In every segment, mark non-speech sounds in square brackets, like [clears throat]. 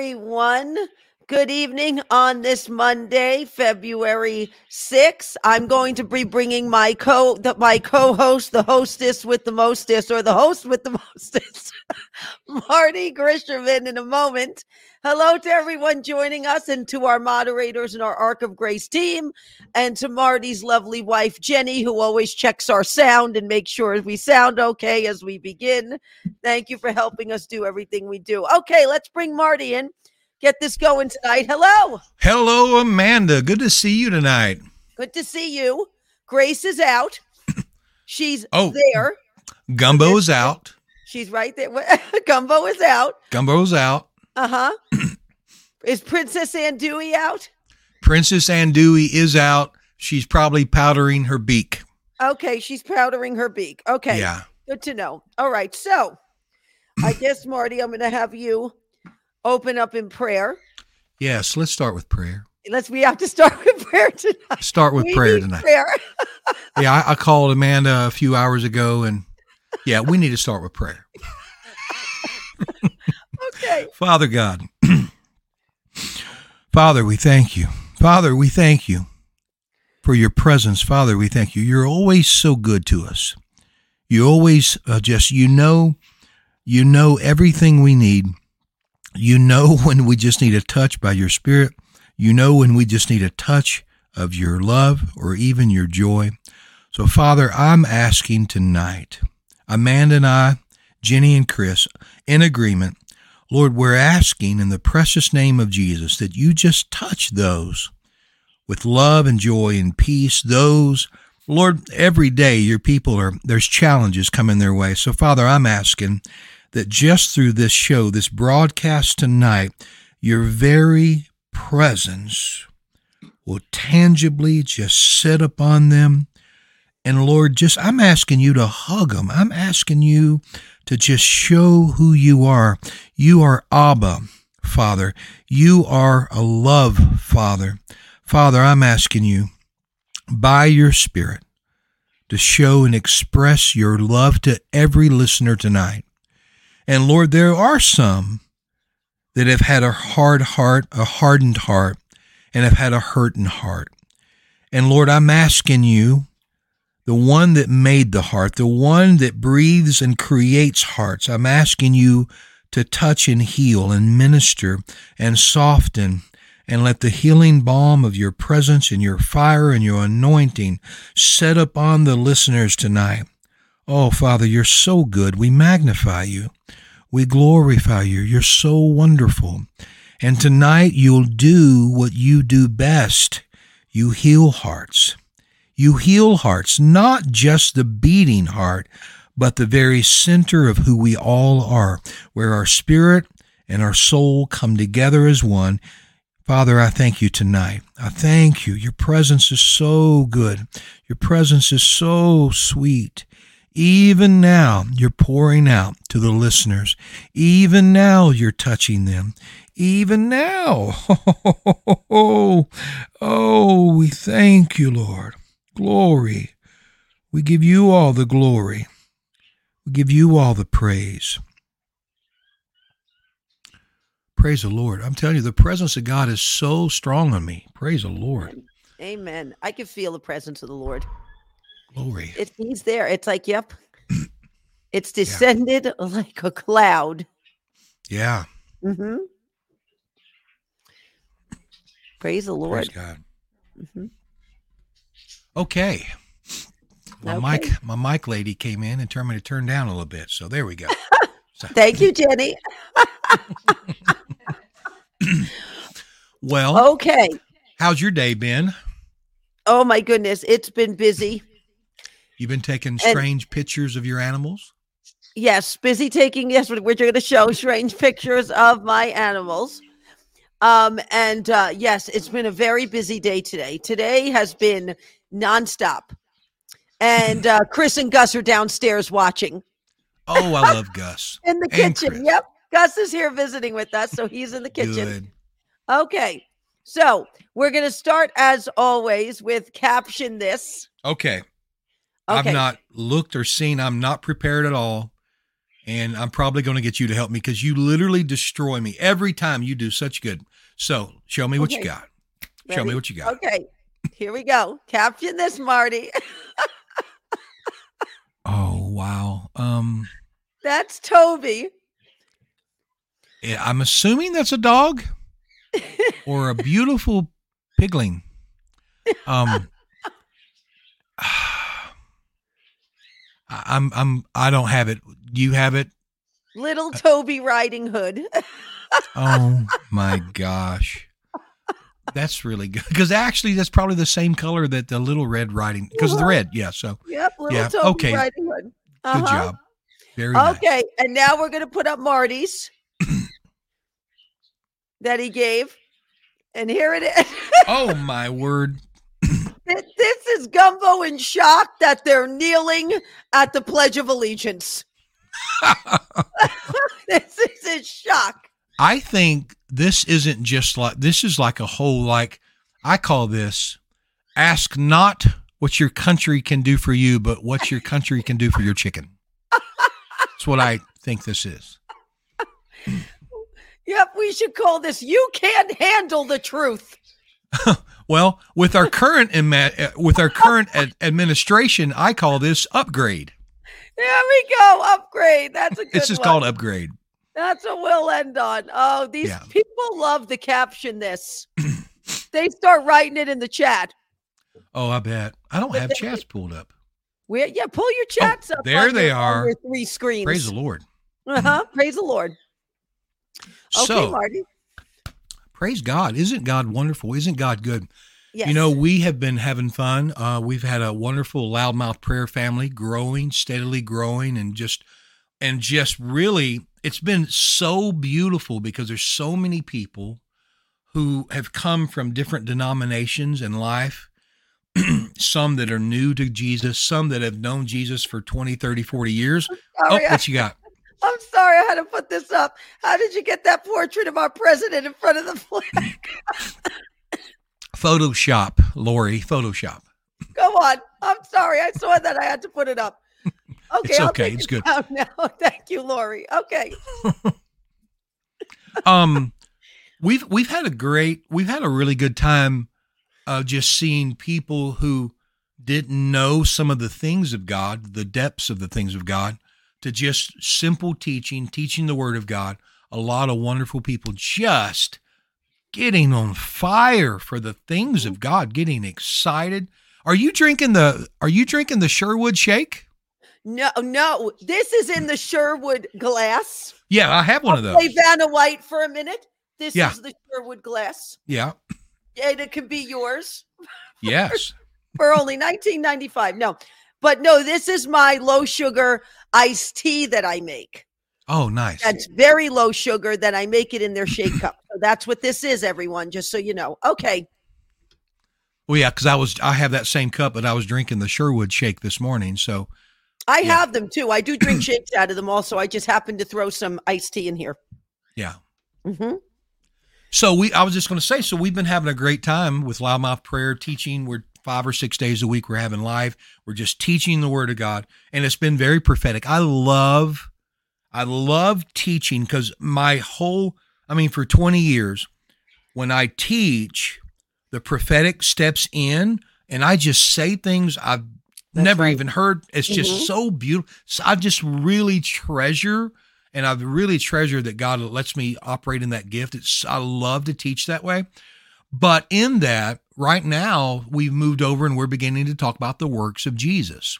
Everyone. Good evening on this Monday, February 6th. I'm going to be bringing my co the, my co-host, the hostess with the mostest, or the host with the [laughs] mostest, Marty Grisherman, in a moment. Hello to everyone joining us, and to our moderators and our Ark of Grace team, and to Marty's lovely wife Jenny, who always checks our sound and makes sure we sound okay as we begin. Thank you for helping us do everything we do. Okay, let's bring Marty in get this going tonight. Hello. Hello, Amanda. Good to see you tonight. Good to see you. Grace is out. [coughs] She's Oh. there. Gumbo is out. She's right there. [laughs] Gumbo is out. Gumbo's out. Uh huh. is Princess Andouille out? Princess Andouille is out. She's probably powdering her beak. Okay, she's powdering her beak. Okay. Yeah. Good to know. All right. So I guess, Marty, I'm going to have you open up in prayer. Yes, let's start with prayer. Let's, we have to start [laughs] with prayer tonight. Start with We prayer tonight. Prayer. [laughs] Yeah, I, I called Amanda a few hours ago and yeah, we need to start with prayer. [laughs] Okay. Father God, [clears throat] Father, we thank you. Father, we thank you for your presence. Father, we thank you. You're always so good to us. You always uh, just, you know, you know everything we need. You know [laughs] when we just need a touch by your spirit. You know when we just need a touch of your love or even your joy. So, Father, I'm asking tonight, Amanda and I, Jenny and Chris, in agreement, Lord, we're asking in the precious name of Jesus that you just touch those with love and joy and peace. Those, Lord, every day your people are, there's challenges coming their way. So, Father, I'm asking that just through this show, this broadcast tonight, your very presence will tangibly just sit upon them. And Lord, just I'm asking you to hug them. I'm asking you to just show who you are. You are Abba, Father. You are a love, Father. Father, I'm asking you by your Spirit to show and express your love to every listener tonight. And Lord, there are some that have had a hard heart, a hardened heart, and have had a hurting heart. And Lord, I'm asking you, the one that made the heart, the one that breathes and creates hearts, I'm asking you to touch and heal and minister and soften and let the healing balm of your presence and your fire and your anointing set upon the listeners tonight. Oh, Father, you're so good. We magnify you. We glorify you. You're so wonderful. And tonight you'll do what you do best. You heal hearts. You heal hearts, not just the beating heart, but the very center of who we all are, where our spirit and our soul come together as one. Father, I thank you tonight. I thank you. Your presence is so good. Your presence is so sweet. Even now, you're pouring out to the listeners. Even now, you're touching them. Even now. [laughs] Oh, oh, we thank you, Lord. Glory. We give you all the glory. We give you all the praise. Praise the Lord. I'm telling you, the presence of God is so strong on me. Praise the Lord. Amen. I can feel the presence of the Lord. Glory. It's he's there. It's like, yep. [clears throat] It's descended [laughs] like a cloud. Yeah. hmm Praise the Lord. Praise God. Mhm. Okay. My Okay. mic, my mic lady came in and told me to turn down a little bit. So there we go. [laughs] So- Thank you, Jenny. [laughs] well, Okay. how's your day been? Oh my goodness, it's been busy. You've been taking strange pictures of your animals? Yes, busy taking. Yes, we're going to show strange pictures of my animals. Um, and uh, yes, it's been a very busy day today. Today has been nonstop. And uh, Chris and Gus are downstairs watching Oh, I love [laughs] Gus. in the And kitchen. Chris. Yep. Gus is here visiting with us, so he's in the kitchen. Good. Okay. So we're going to start, as always, with caption this. Okay. Okay. I've not looked or seen. I'm not prepared at all. and I'm probably going to get you to help me because you literally destroy me every time you do such good. So show me what you got. Show me what you got. Okay, here we go. Caption this, Marty. [laughs] Oh wow. Um, That's Toby. I'm assuming that's a dog or a beautiful pigling. Um, [laughs] I'm I'm I don't have it. Do you have it? Little Toby Riding Hood. [laughs] Oh my gosh. That's really good because actually that's probably the same color that the little red riding because of the red. Yeah. So Yep, little Yeah, Toby okay. Riding Hood. good Uh-huh. job. Very nice. Okay, and now we're going to put up Marty's [clears throat] that he gave. And here it is. Oh my word. Th- this is Gumbo in shock that they're kneeling at the Pledge of Allegiance. [laughs] this is in shock. I think this isn't just like this is like a whole like I call this ask not what your country can do for you, but what your country can do for your chicken. That's what I think this is. Yep, we should call this You Can't Handle the Truth. [laughs] Well, with our current ima- uh, with our current ad- administration, I call this upgrade. There we go. Upgrade. That's a [laughs] good It's just one. called upgrade. That's what we'll end on. Oh, these Yeah. people love to caption this. [clears throat] they start writing it in the chat. Oh, I bet. I don't But have they- chats pulled up. Where yeah, pull your chats up. Oh, there on they your- are. three screens. Praise the Lord. Uh-huh. Praise the Lord. Okay, so, Marty. Praise God. Isn't God wonderful? Isn't God good? Yes. You know, we have been having fun. Uh, we've had a wonderful loudmouth prayer family growing, steadily growing, and just and just really, it's been so beautiful because there's so many people who have come from different denominations in life. [clears throat] some that are new to Jesus, some that have known Jesus for 20, 30, 40 years. Oh, sorry, I, what you got? I'm sorry I had to put this up. How did you get that portrait of our president in front of the flag? [laughs] Photoshop, Lori, Photoshop. Go on. I'm sorry. I saw that. I had to put it up. Okay, [laughs] It's okay. It's it good. now. [laughs] Thank you, Lori. Okay. um we've we've had a great we've had a really good time uh just seeing people who didn't know some of the things of God, the depths of the things of God, to just simple teaching, teaching the word of God. A lot of wonderful people just getting on fire for the things of God, getting excited. Are you drinking the are you drinking the Sherwood shake? No, no. This is in the Sherwood glass. Yeah, I have one of those. Play Vanna White for a minute. This Yeah. is the Sherwood glass. Yeah. And it can be yours [laughs] Yes. for only 19.95. No. But no, this is my low sugar iced tea that I make. Oh, nice. That's very low sugar. Then I make it in their shake cup. So that's what this is, everyone. Just so you know. Okay. Well, yeah, because I was I have that same cup, but I was drinking the Sherwood shake this morning. So I Yeah. have them too. I do drink [clears throat] shakes out of them also. I just happened to throw some iced tea in here. yeah. Mm-hmm. So we I was just going to say, so we've been having a great time with loudmouth prayer teaching. We're five or six days a week. We're having live. We're just teaching the word of God, and it's been very prophetic. I love, I love teaching because my whole, I mean, for twenty years, when I teach, the prophetic steps in, and I just say things I've That's never right. even heard. It's just Mhm. so beautiful. So I just really treasure, and I've really treasured that God lets me operate in that gift. It's I love to teach that way. But in that, right now, we've moved over and we're beginning to talk about the works of Jesus,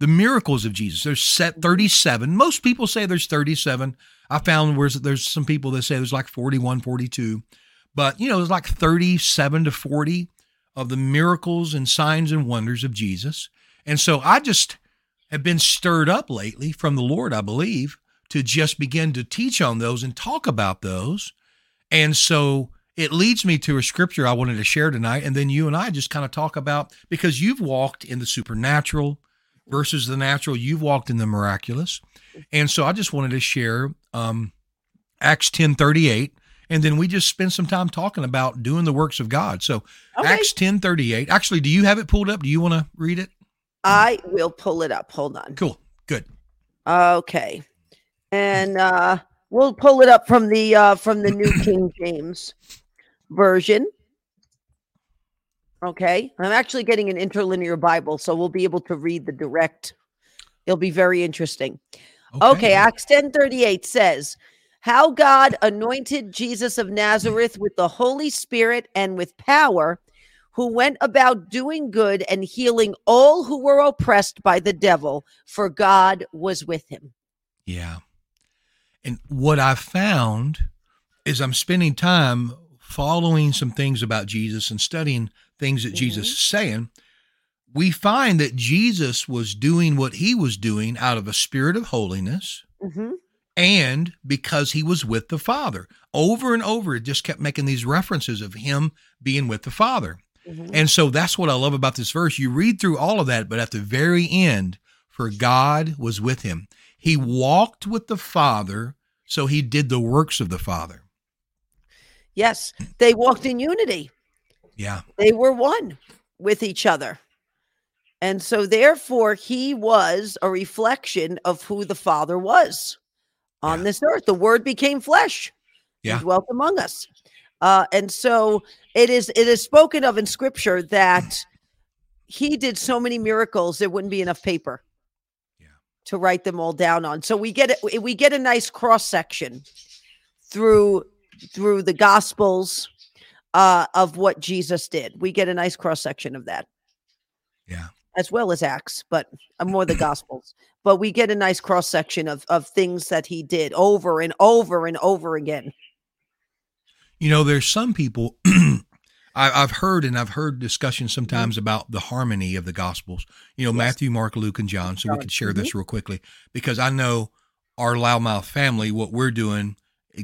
the miracles of Jesus. There's set 37. Most people say there's 37. I found where there's some people that say there's like 41, 42. But, you know, there's like 37 to 40 of the miracles and signs and wonders of Jesus. And so I just have been stirred up lately from the Lord, I believe, to just begin to teach on those and talk about those. And so it leads me to a scripture I wanted to share tonight. And then you and I just kind of talk about because you've walked in the supernatural versus the natural, you've walked in the miraculous. And so I just wanted to share um, Acts ten thirty eight. And then we just spend some time talking about doing the works of God. So Okay. Acts ten thirty eight. Actually, do you have it pulled up? Do you want to read it? I will pull it up. Hold on. Cool. Good. Okay. and uh, we'll pull it up from the uh, from the New King James version. Okay, I'm actually getting an interlinear Bible, so we'll be able to read the direct. It'll be very interesting. Okay, okay Acts 10:38 says, "How God anointed Jesus of Nazareth with the Holy Spirit and with power." who went about doing good and healing all who were oppressed by the devil, for God was with him. Yeah. And what I found is I'm spending time following some things about Jesus and studying things that mm-hmm. Jesus is saying. We find that Jesus was doing what he was doing out of a spirit of holiness. Mm-hmm and because he was with the Father. Over and over, it just kept making these references of him being with the Father. Mm-hmm. And so that's what I love about this verse. You read through all of that, but at the very end, for God was with him. He walked with the Father, so he did the works of the Father. Yes, they walked in unity. Yeah. They were one with each other. And so, therefore, he was a reflection of who the Father was on yeah. this earth. The Word became flesh. Yeah. dwelt among us. Uh, and so it is it is spoken of in scripture that he did so many miracles there wouldn't be enough paper yeah. to write them all down on. So we get it we get a nice cross section through through the gospels uh, of what Jesus did. We get a nice cross section of that. Yeah. As well as Acts, but uh, more the [clears throat] gospels. But we get a nice cross section of of things that he did over and over and over again. You know, there's some people [clears throat] I, have heard and I've heard discussions sometimes mm-hmm. about the harmony of the Gospels. You know, yes. Matthew, Mark, Luke, and John. So we could share mm-hmm. this real quickly because I know our loudmouth family, what we're doing,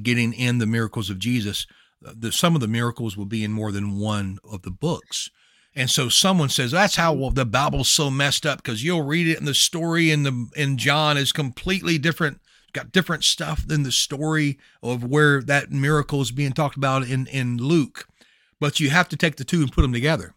getting in the miracles of Jesus. The, some of the miracles will be in more than one of the books. And so someone says that's how well, the Bible's so messed up because you'll read it and the story in the in John is completely different got different stuff than the story of where that miracle is being talked about in, in Luke. But you have to take the two and put them together.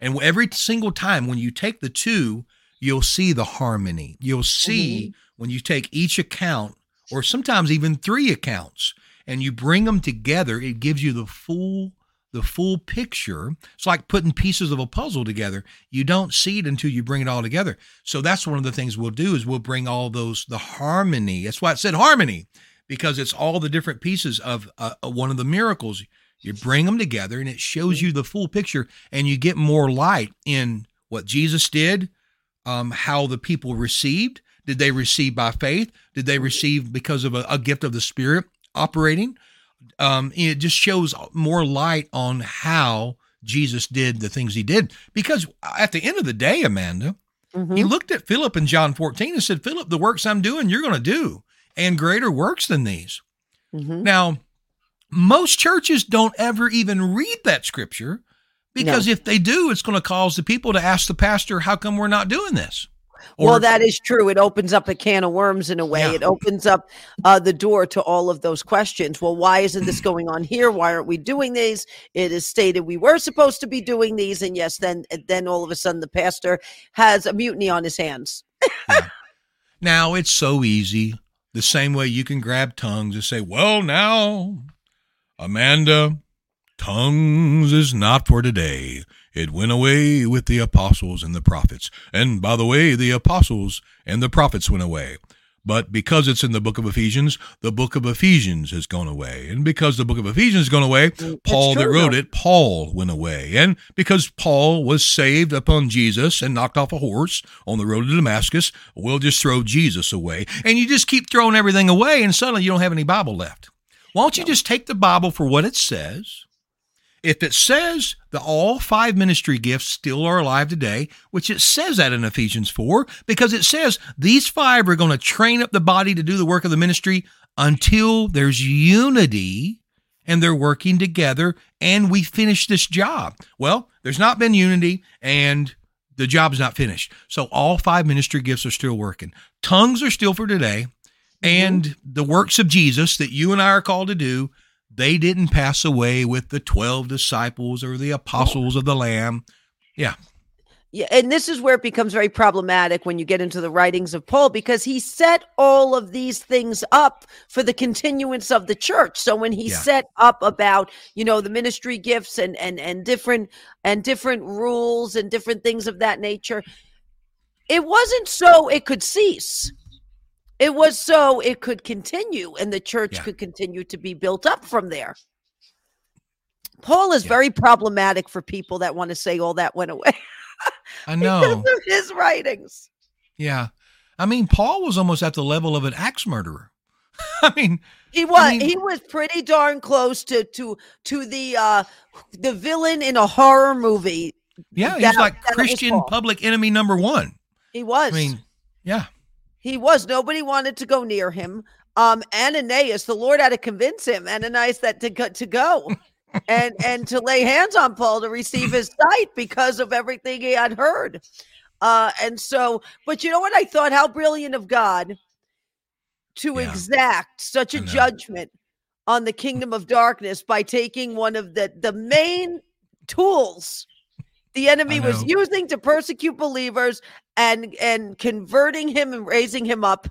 And every single time when you take the two, you'll see the harmony. You'll see mm-hmm. when you take each account, or sometimes even three accounts, and you bring them together, it gives you the full the full picture. It's like putting pieces of a puzzle together. You don't see it until you bring it all together. So that's one of the things we'll do is we'll bring all those the harmony. That's why it said harmony because it's all the different pieces of uh, one of the miracles. You bring them together and it shows you the full picture and you get more light in what Jesus did, um, how the people received. Did they receive by faith? Did they receive because of a, a gift of the Spirit operating? um, it just shows more light on how Jesus did the things he did. Because at the end of the day, Amanda, mm-hmm. he looked at Philip in John 14 and said, Philip, the works I'm doing, you're going to do, and greater works than these. Mm-hmm. Now, most churches don't ever even read that scripture because no. if they do, it's going to cause the people to ask the pastor, how come we're not doing this? Or, well, that is true. It opens up a can of worms in a way. Yeah. It opens up uh, the door to all of those questions. Well, why isn't this going on here? Why aren't we doing these? It is stated we were supposed to be doing these, and yes, then then all of a sudden the pastor has a mutiny on his hands. yeah. Now it's so easy. The same way you can grab tongues and say, "Well, now, Amanda, tongues is not for today." It went away with the apostles and the prophets. And by the way, the apostles and the prophets went away. But because it's in the book of Ephesians, the book of Ephesians has gone away. And because the book of Ephesians has gone away, mm, Paul that wrote it, Paul went away. And because Paul was saved upon Jesus and knocked off a horse on the road to Damascus, we'll just throw Jesus away. And you just keep throwing everything away, and suddenly you don't have any Bible left. Why don't you just take the Bible for what it says? If it says that all five ministry gifts still are alive today, which it says that in Ephesians 4, because it says these five are going to train up the body to do the work of the ministry until there's unity and they're working together and we finish this job. Well, there's not been unity and the job's not finished. So all five ministry gifts are still working. Tongues are still for today. And mm-hmm. the works of Jesus that you and I are called to do they didn't pass away with the 12 disciples or the apostles of the Lamb. Yeah. Yeah, and this is where it becomes very problematic when you get into the writings of Paul because he set all of these things up for the continuance of the church. So when he Yeah. set up about, you know, the ministry gifts and and and different and different rules and different things of that nature, it wasn't so it could cease. It was so it could continue and the church Yeah. could continue to be built up from there. Paul is Yeah. very problematic for people that want to say all that went away I [laughs] because know. of his writings. Yeah. I mean, Paul was almost at the level of an axe murderer. [laughs] I mean, He was mean- he was pretty darn close to to to the uh the villain in a horror movie. yeah, he's like Christian public enemy number one. He was. I mean, yeah. He was. Nobody wanted to go near him. Um Ananias, the Lord had to convince him, Ananias that to go to go [laughs] and and to lay hands on Paul to receive his sight because of everything he had heard. Uh and so, but you know what I thought? How brilliant of God to Yeah. exact such a judgment on the kingdom of darkness by taking one of the the main tools the enemy was using to persecute believers and and converting him and raising him up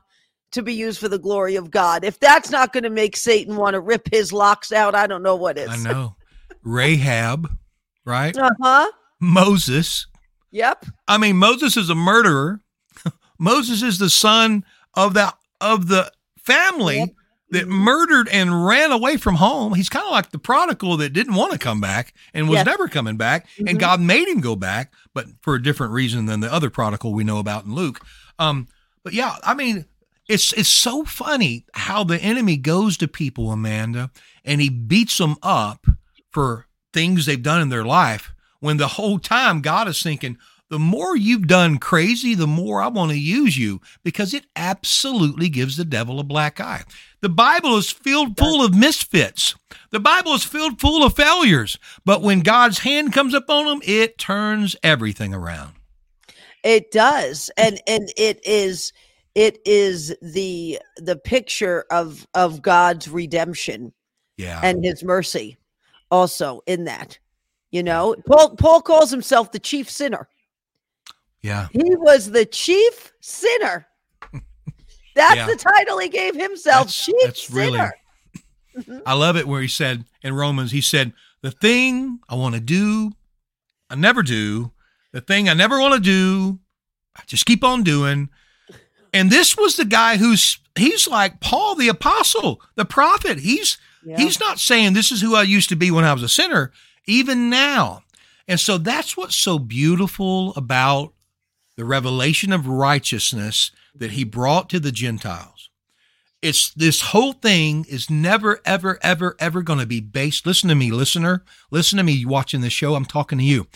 to be used for the glory of God. If that's not going to make Satan want to rip his locks out, I don't know what is. I know. Rahab, right? Uh-huh. Moses. Yep. I mean, Moses is a murderer. [laughs] Moses is the son of the of the family Yep. That Mhm. murdered and ran away from home. He's kind of like the prodigal that didn't want to come back and was Yes. never coming back, Mhm. and God made him go back, but for a different reason than the other prodigal we know about in Luke. Um, but yeah, I mean, it's it's so funny how the enemy goes to people, Amanda, and he beats them up for things they've done in their life when the whole time God is thinking, the more you've done crazy, the more I want to use you because it absolutely gives the devil a black eye. The Bible is filled full of misfits. The Bible is filled full of failures. But when God's hand comes upon them, it turns everything around. It does. And and it is it is the the picture of of God's redemption Yeah. and his mercy also in that. You know, Paul Paul calls himself the chief sinner. Yeah. He was the chief sinner. [laughs] That's Yeah. the title he gave himself, That's- chief that's really- sinner. I love it where he said in Romans, he said, The thing I want to do, I never do. The thing I never want to do, I just keep on doing. And this was the guy who's, he's like Paul the apostle, the prophet. He's, Yeah. he's not saying this is who I used to be when I was a sinner, even now. And so that's what's so beautiful about the revelation of righteousness that he brought to the Gentiles. It's this whole thing is never ever ever ever going to be based listen to me listener listen to me watching this show i'm talking to you.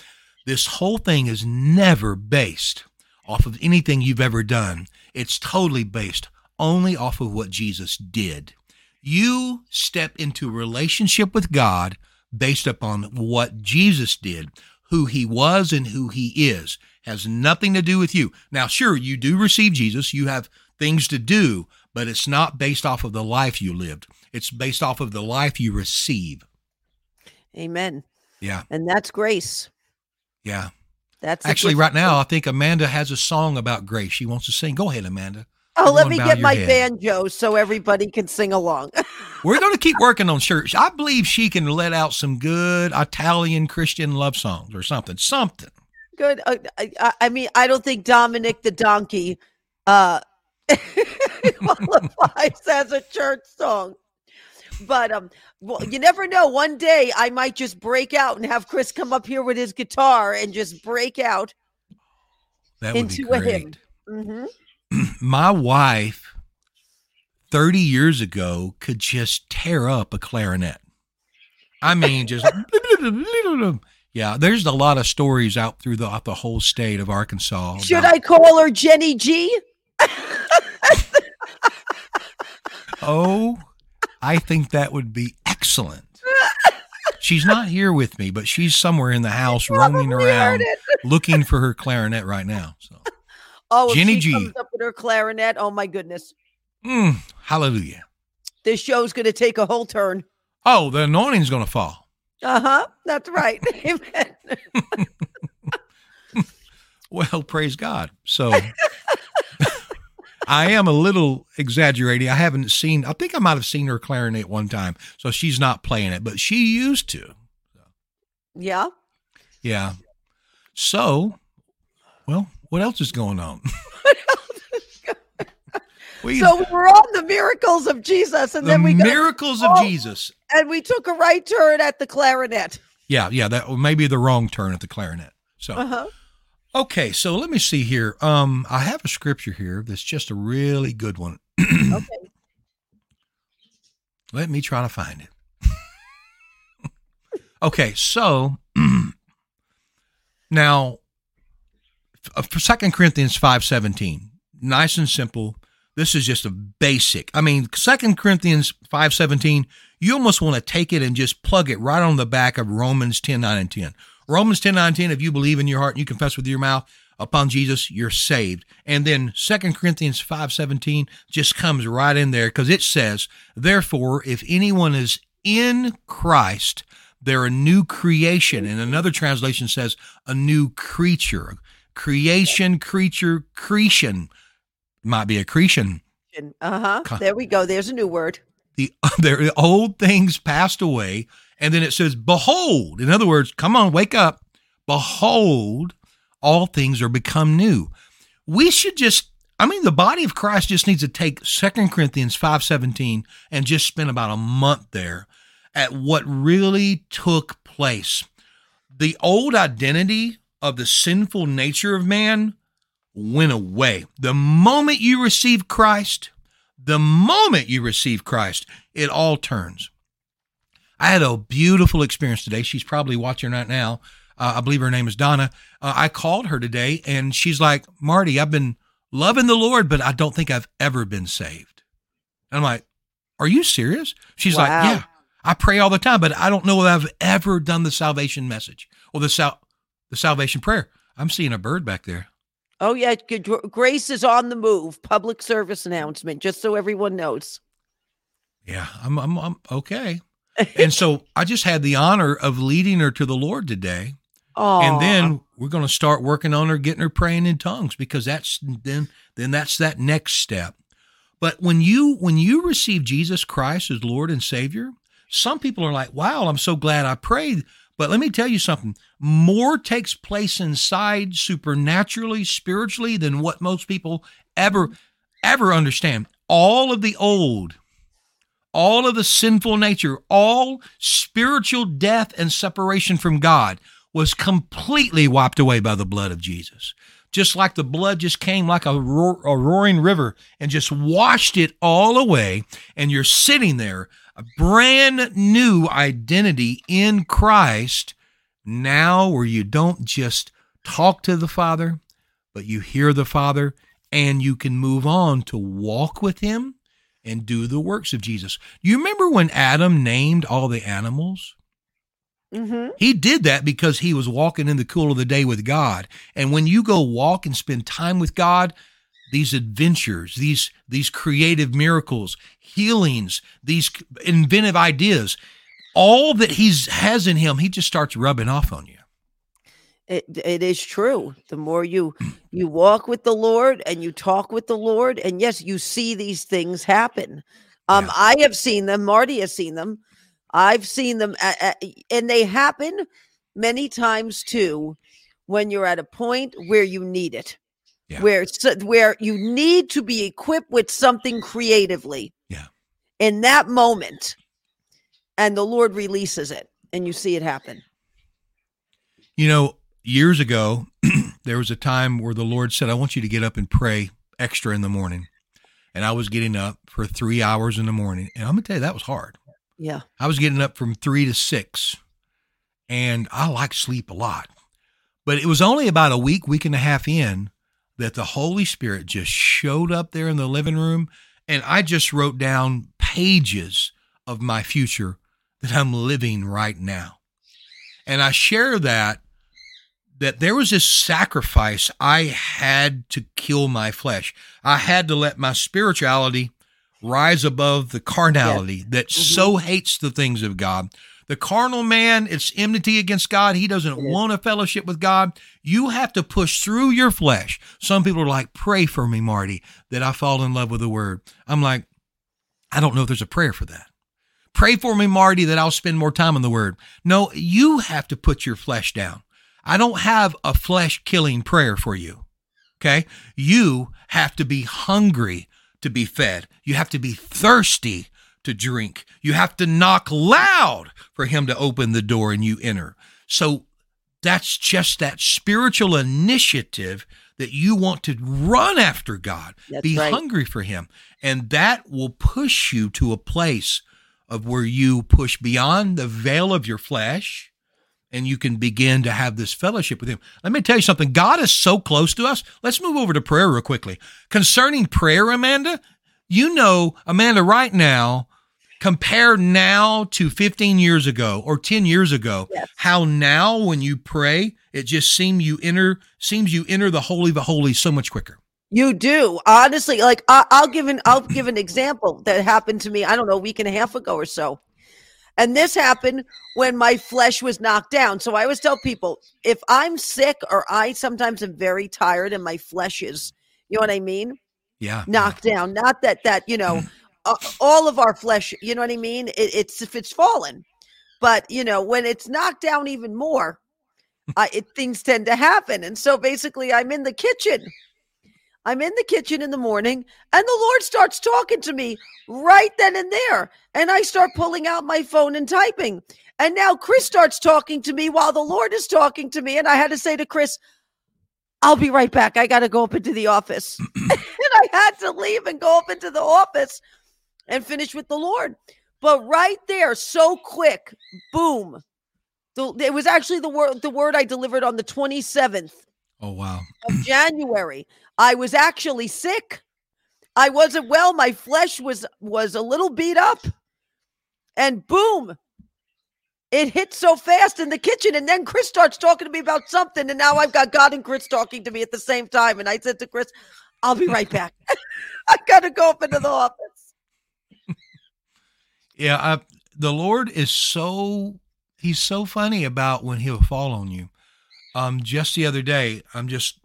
This whole thing is never based off of anything you've ever done. It's totally based only off of what jesus did. You step into relationship with god based upon what jesus did who he was and who he is has nothing to do with you now sure you do receive jesus you have things to do but it's not based off of the life you lived. It's based off of the life you receive. Amen. Yeah, And that's grace. yeah. That's Actually, right now. I think Amanda has a song about grace. She wants to sing. Go ahead, Amanda. Oh, let me get my head. banjo so everybody can sing along. [laughs] We're going to keep working on church. I believe she can let out some good Italian Christian love songs or something. Something. Good. Uh, I, I- I mean, I don't think Dominic the donkey uh [laughs] qualifies as a church song. But um, well, you never know. One day I might just break out and have Chris come up here with his guitar and just break out. That would Into be a hymn. great. hmm [clears throat] My wife, 30 years ago, could just tear up a clarinet. I mean, just. [laughs] [clears throat] yeah, there's a lot of stories out through the, out the whole state of Arkansas. Should about- I call her Jenny G? [laughs] Oh, I think that would be excellent. She's not here with me, but she's somewhere in the house roaming around looking for her clarinet right now. So, [laughs] Oh, Jenny she G. comes up with her clarinet. Oh my goodness, mm, hallelujah. this show's going to take a whole turn. Oh, the anointing's going to fall. Uh huh. That's right. [laughs] Amen. [laughs] Well, praise God. So [laughs] I am a little exaggerating. I haven't seen, I think I might have seen her clarinet one time. So she's not playing it, but she used to. Yeah. Yeah. So, well, what else is going on? We, so we're on the miracles of Jesus, and the then we miracles got, of oh, Jesus, and we took a right turn at the clarinet. Yeah, yeah, that maybe the wrong turn at the clarinet. So, uh-huh. okay, so let me see here. Um, I have a scripture here that's just a really good one. [clears throat] okay. Let me try to find it. [laughs] okay, so [clears throat] now uh, for Second Corinthians five seventeen, nice and simple. This is just a basic. I mean, Second Corinthians five seventeen. You almost want to take it and just plug it right on the back of Romans 10, 9, and 10. Romans 10, 9, 10, if you believe in your heart and you confess with your mouth upon Jesus, you're saved. And then Second Corinthians 5:17 just comes right in there because it says, Therefore, if anyone is in Christ, they're a new creation. And another translation says a new creature. Creation, creature, creation. Might be accretion. Uh huh. There we go. There's a new word the, [laughs] the old things passed away. And then it says, Behold. In other words, come on, wake up. Behold, all things are become new. We should just, I mean, the body of Christ just needs to take Second Corinthians 5.17 and just spend about a month there at what really took place. The old identity of the sinful nature of man went away. The moment you receive Christ, the moment you receive Christ, it all turns. I had a beautiful experience today. She's probably watching right now. Uh, I believe her name is Donna. Uh, I called her today and she's like, Marty, I've been loving the Lord, but I don't think I've ever been saved. And I'm like, Are you serious? She's wow. like, Yeah, I pray all the time, but I don't know if I've ever done the salvation message or the sal- the salvation prayer. I'm seeing a bird back there. Oh yeah, Grace is on the move. Public service announcement, just so everyone knows. Yeah, I'm, I'm, I'm okay. and so [laughs] I just had the honor of leading her to the Lord today. Aww. And then we're going to start working on her, getting her praying in tongues because that's then then that's that next step. But when you when you receive Jesus Christ as Lord and Savior, some people are like, "Wow, I'm so glad I prayed." But let me tell you something more takes place inside supernaturally, spiritually, than what most people ever, ever understand. All of the old, all of the sinful nature, all spiritual death and separation from God was completely wiped away by the blood of Jesus. Just like the blood just came like a, roar, a roaring river and just washed it all away, and you're sitting there a brand new identity in Christ now where you don't just talk to the Father, but you hear the Father and you can move on to walk with Him and do the works of Jesus. You remember when Adam named all the animals? Mm-hmm. He did that because he was walking in the cool of the day with God. And when you go walk and spend time with God, these adventures, these these creative miracles, healings, these inventive ideas, all that he's has in him, he just starts rubbing off on you. It, it is true. The more you you walk with the Lord and you talk with the Lord, and yes, you see these things happen. Um, yeah. I have seen them. Marty has seen them. I've seen them, at, at, and they happen many times too when you're at a point where you need it yeah. where where you need to be equipped with something creatively. Yeah. In that moment, and the Lord releases it, and you see it happen. You know, years ago, [clears throat] there was a time where the Lord said, "I want you to get up and pray extra in the morning," and I was getting up for three hours in the morning, and I'm gonna tell you that was hard. Yeah. I was getting up from three to six, and I like sleep a lot. But it was only about a week, week and a half in that the Holy Spirit just showed up there in the living room. And I just wrote down pages of my future that I'm living right now. And I share that that there was this sacrifice I had to kill my flesh. I had to let my spirituality rise above the carnality yeah. that mm-hmm. so hates the things of God The carnal man, it's enmity against God. He doesn't want a fellowship with God. You have to push through your flesh. Some people are like, pray for me, Marty, that I fall in love with the word. I'm like, I don't know if there's a prayer for that. Pray for me, Marty, that I'll spend more time in the word. No, you have to put your flesh down. I don't have a flesh killing prayer for you. Okay. You have to be hungry to be fed. You have to be thirsty to drink. You have to knock loud for him to open the door and you enter. So that's just that spiritual initiative that you want to run after God, That's be right. hungry for him. And that will push you to a place of where you push beyond the veil of your flesh and you can begin to have this fellowship with him. Let me tell you something. God is so close to us. Let's move over to prayer real quickly. Concerning prayer, Amanda, you know, Amanda, right now, compare now to 15 years ago or 10 years ago, Yes. how now when you pray, it just seems you enter seems you enter the holy of the holy so much quicker. You do honestly. Like I, I'll give an I'll give an example that happened to me. I don't know a week and a half ago or so, and this happened when my flesh was knocked down. So I always tell people if I'm sick or I sometimes am very tired and my flesh is, you know what I mean, Yeah. knocked down. Not that that you know, [clears throat] uh, all of our flesh. You know what I mean. It, it's if it's fallen, but you know when it's knocked down even more, uh, it, things tend to happen. And so basically, I'm in the kitchen. I'm in the kitchen in the morning, and the Lord starts talking to me right then and there. And I start pulling out my phone and typing. And now Chris starts talking to me while the Lord is talking to me. And I had to say to Chris, I'll be right back. I got to go up into the office. [laughs] and I had to leave and go up into the office and finish with the Lord. But right there, so quick, boom. The, it was actually the word the word I delivered on the 27th Oh wow. of January. I was actually sick. I wasn't well. My flesh was was a little beat up. And boom. It hit so fast in the kitchen. And then Chris starts talking to me about something. And now I've got God and Chris talking to me at the same time. And I said to Chris, I'll be right back. [laughs] I gotta go up into the office. Yeah, I, the Lord is so he's so funny about when he'll fall on you. Um just the other day, I'm just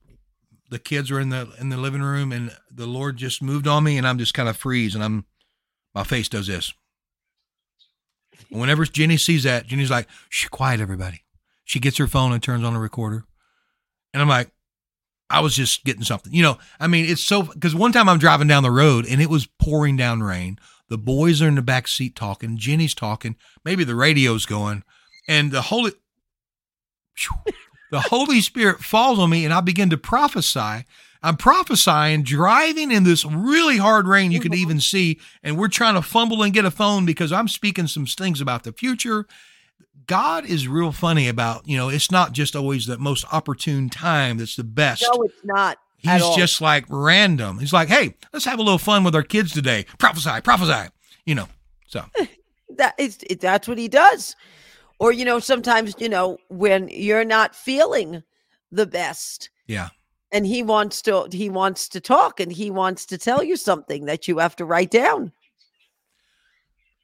the kids were in the in the living room and the Lord just moved on me and I'm just kind of freeze and I'm my face does this. Whenever Jenny sees that, Jenny's like, Shh, quiet everybody. She gets her phone and turns on the recorder. And I'm like, I was just getting something. You know, I mean, it's so because one time I'm driving down the road and it was pouring down rain. The boys are in the back seat talking. Jenny's talking. Maybe the radio's going, and the Holy, the Holy Spirit falls on me, and I begin to prophesy. I'm prophesying, driving in this really hard rain. You could mm-hmm. even see, and we're trying to fumble and get a phone because I'm speaking some things about the future. God is real funny about, you know, it's not just always the most opportune time that's the best. No, it's not. He's just like random. He's like, hey, let's have a little fun with our kids today. Prophesy, prophesy. You know, so [laughs] that is it, that's what he does or you know sometimes you know when you're not feeling the best yeah. and he wants to he wants to talk and he wants to tell you something that you have to write down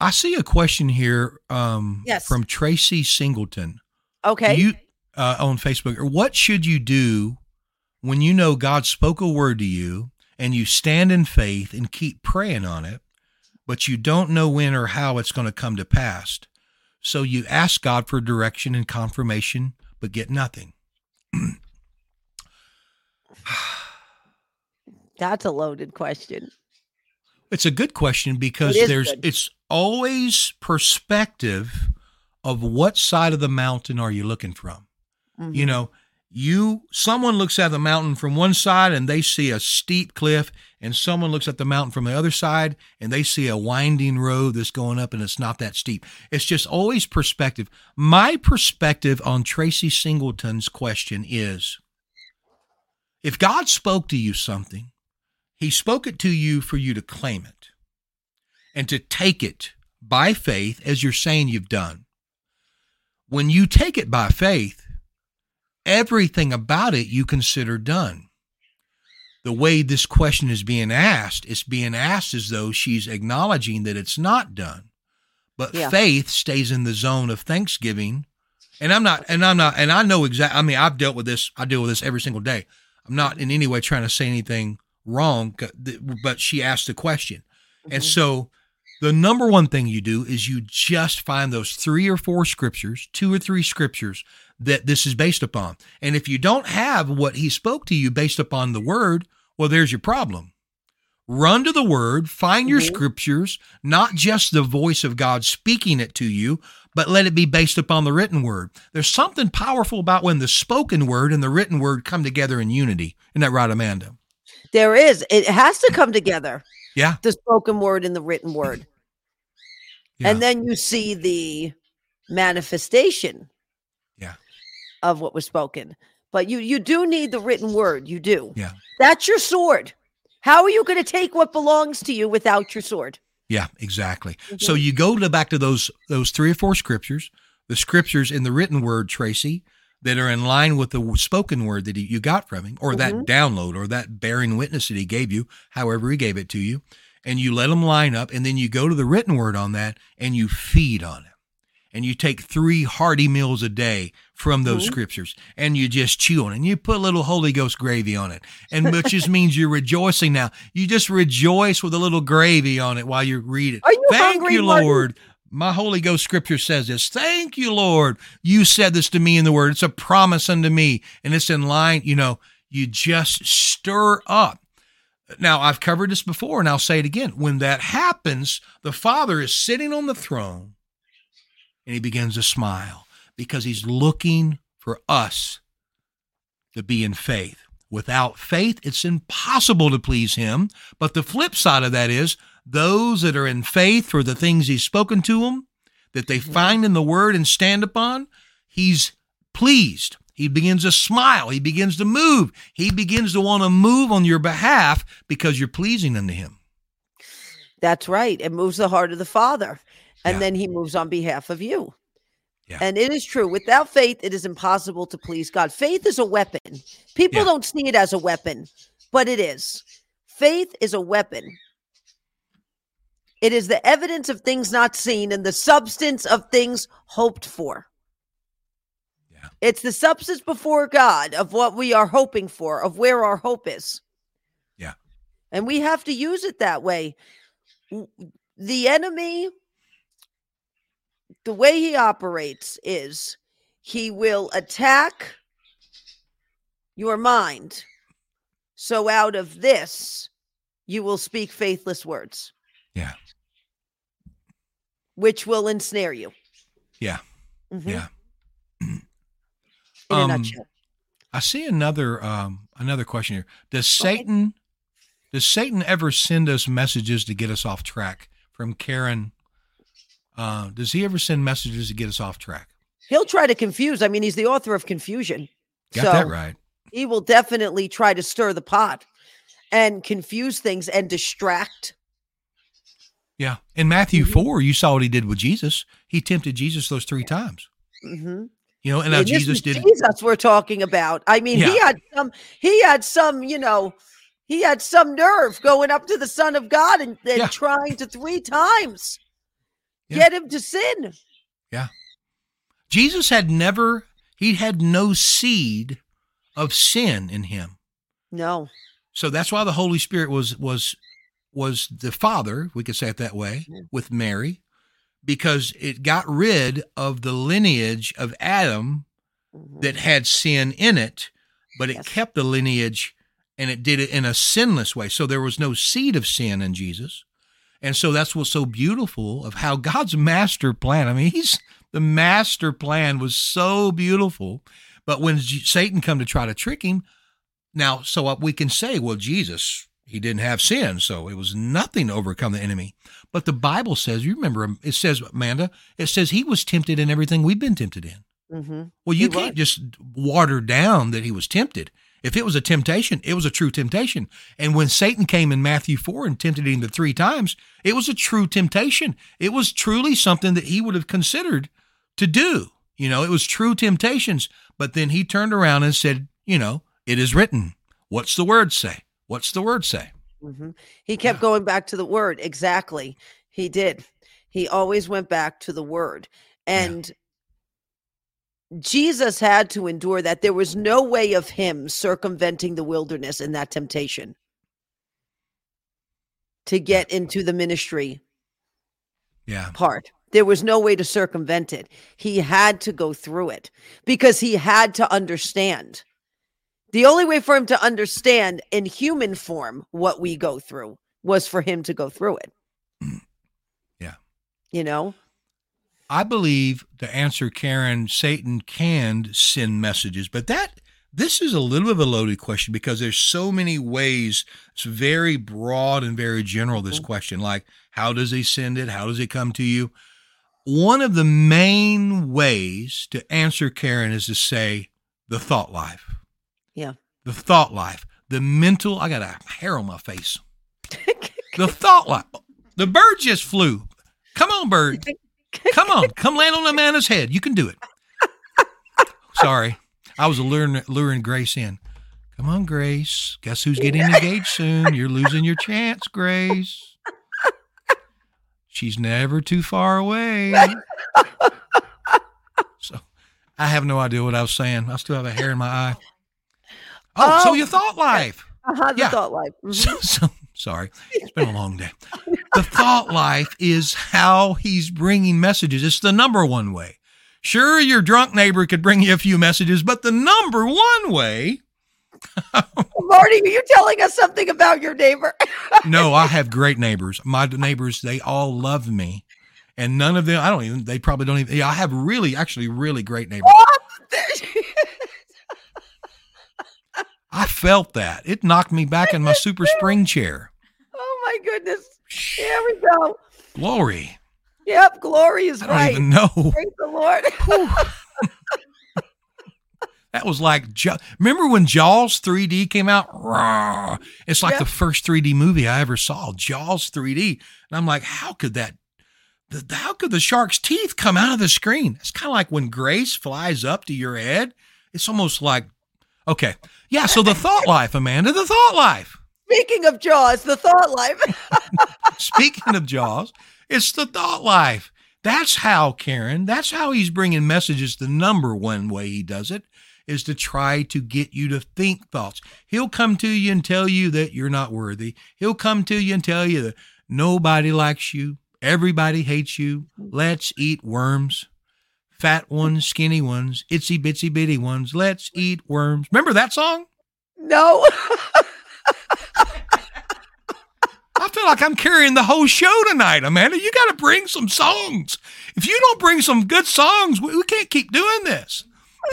I see a question here um, Yes. from Tracy Singleton. okay You uh, on Facebook. What should you do when you know God spoke a word to you and you stand in faith and keep praying on it, but you don't know when or how it's going to come to pass? So you ask God for direction and confirmation, but get nothing. [sighs] that's a loaded question It's a good question because It there's good. it's always perspective of what side of the mountain are you looking from. Mhm. You know, you someone looks at the mountain from one side and they see a steep cliff and someone looks at the mountain from the other side and they see a winding road that's going up and it's not that steep. It's just always perspective. My perspective on Tracy Singleton's question is if God spoke to you something, he spoke it to you for you to claim it and to take it by faith as you're saying you've done. When you take it by faith, everything about it you consider done. The way this question is being asked, it's being asked as though she's acknowledging that it's not done. but Yeah. faith stays in the zone of thanksgiving. And I'm not, and I'm not, and I know exactly. I mean, I've dealt with this. I deal with this every single day. I'm not in any way trying to say anything wrong, but she asked the question, and Mhm. so the number one thing you do is you just find those three or four scriptures, two or three scriptures that this is based upon. And if you don't have what he spoke to you based upon the word, well, there's your problem. Run to the word, find your Mhm. scriptures, not just the voice of God speaking it to you, but let it be based upon the written word. There's something powerful about when the spoken word and the written word come together in unity. Isn't that right, Amanda? There is. It has to come together. Yeah. The spoken word and the written word. Yeah. And then you see the manifestation. Of what was spoken. But you you do need the written word. You do. Yeah. That's your sword. How are you going to take what belongs to you without your sword? Yeah, exactly. Mm-hmm. So you go to back to those those three or four scriptures, the scriptures in the written word, Tracy, that are in line with the spoken word that he, you got from him, or that Mhm. download, or that bearing witness that he gave you, however he gave it to you, and you let them line up, and then you go to the written word on that, and you feed on it. And you take three hearty meals a day from those Mhm. scriptures, and you just chew on it. And you put a little Holy Ghost gravy on it, and which just [laughs] means you're rejoicing now. You just rejoice with a little gravy on it while you read it. Are you Thank hungry, you, Martin? Lord. My Holy Ghost scripture says this. Thank you, Lord. You said this to me in the word. It's a promise unto me. And it's in line, you know, you just stir up. Now, I've covered this before and I'll say it again. When that happens, the Father is sitting on the throne and he begins to smile because he's looking for us to be in faith. Without faith, it's impossible to please him. But the flip side of that is those that are in faith for the things he's spoken to them, that they mm-hmm. find in the word and stand upon, he's pleased. He begins to smile. He begins to move. He begins to want to move on your behalf because you're pleasing unto him. That's right. It moves the heart of the Father. And Yeah. then he moves on behalf of you. Yeah. And it is true. Without faith, it is impossible to please God. Faith is a weapon. People Yeah. don't see it as a weapon, but it is. Faith is a weapon. It is the evidence of things not seen and the substance of things hoped for. Yeah. It's the substance before God of what we are hoping for, of where our hope is. Yeah. And we have to use it that way. The enemy, the way he operates is he will attack your mind. So out of this, you will speak faithless words, Yeah. which will ensnare you. Yeah. Mhm. Yeah. [clears throat] In Um, a nutshell. I see another um another question here. Does Satan does Satan ever send us messages to get us off track? From Karen. Uh, does he ever send messages to get us off track? He'll try to confuse. I mean, he's the author of confusion. Got so that right. he will definitely try to stir the pot and confuse things and distract. Yeah. In Matthew Mhm. 4, you saw what he did with Jesus. He tempted Jesus those three times. hmm You know, and now And Jesus did Jesus we're talking about. I mean, he had some, he had some, you know, he had some nerve going up to the Son of God and, and Yeah. trying to three times Yeah. get him to sin. Yeah. Jesus had never he had no seed of sin in him. No. So that's why the Holy Spirit was was was the Father, we could say it that way, Mhm. with Mary, because it got rid of the lineage of Adam Mhm. that had sin in it, but it Yes. kept the lineage and it did it in a sinless way. So there was no seed of sin in Jesus. And so that's what's so beautiful of how God's master plan. I mean, he's the master plan was so beautiful. But when Satan come to try to trick him, now so what we can say, well, Jesus, he didn't have sin, so it was nothing to overcome the enemy. But the Bible says, you remember, it says, Amanda, it says he was tempted in everything we've been tempted in. Mhm. Well, you He can't was. just water down that he was tempted. If it was a temptation, it was a true temptation. And when Satan came in Matthew 4 and tempted him the three times, it was a true temptation. It was truly something that he would have considered to do. You know, it was true temptations. But then he turned around and said, you know, it is written. What's the word say? What's the word say? Mhm. He kept Yeah. going back to the word. Exactly. He did. He always went back to the word. And Jesus had to endure that. There was no way of him circumventing the wilderness in that temptation to get into the ministry Yeah. part. There was no way to circumvent it. He had to go through it because he had to understand. The only way for him to understand in human form what we go through was for him to go through it. Mm. Yeah. You know? I believe to answer Karen, Satan can send messages, but that this is a little bit of a loaded question because there's so many ways. It's very broad and very general. This Mhm. question, like how does he send it? How does it come to you? One of the main ways to answer Karen is to say the thought life. Yeah. The thought life, the mental. I got a hair on my face. The thought life. The bird just flew. Come on, bird. [laughs] Come on, come land on Amanda's head. You can do it. Sorry, I was luring, luring Grace in. Come on, Grace. Guess who's getting engaged soon? You're losing your chance, Grace. She's never too far away. So I have no idea what I was saying. I still have a hair in my eye. Oh, so Oh, your thought life. Uh-huh, the Yeah. thought life. Mhm. So, so sorry, it's been a long day. The thought life is how he's bringing messages. It's the number one way. Sure, your drunk neighbor could bring you a few messages, but the number one way. [laughs] Marty, are you telling us something about your neighbor? [laughs] No, I have great neighbors. My neighbors, they all love me, and none of them. I don't even. They probably don't even. Yeah, I have really, actually, really great neighbors. [laughs] I felt that. It knocked me back in my super spring chair. My goodness. Here we go. Glory. Yep, glory is I don't right. even know. Praise the Lord. [laughs] That was like, remember when Jaws 3D came out? Rawr. It's like Yeah. the first 3D movie I ever saw, Jaws 3D. And I'm like, how could that, the, how could the shark's teeth come out of the screen? It's kind of like when Grace flies up to your head. It's almost like, okay. Yeah. So the thought life, Amanda, the thought life. Speaking of Jaws, the thought life. [laughs] Speaking of Jaws, it's the thought life. That's how, Karen, that's how he's bringing messages. The number one way he does it is to try to get you to think thoughts. He'll come to you and tell you that you're not worthy. He'll come to you and tell you that nobody likes you. Everybody hates you. Let's eat worms. Fat ones, skinny ones, itsy bitsy bitty ones. Let's eat worms. Remember that song? no. [laughs] I feel like I'm carrying the whole show tonight, Amanda. You got to bring some songs. If you don't bring some good songs, we, we can't keep doing this.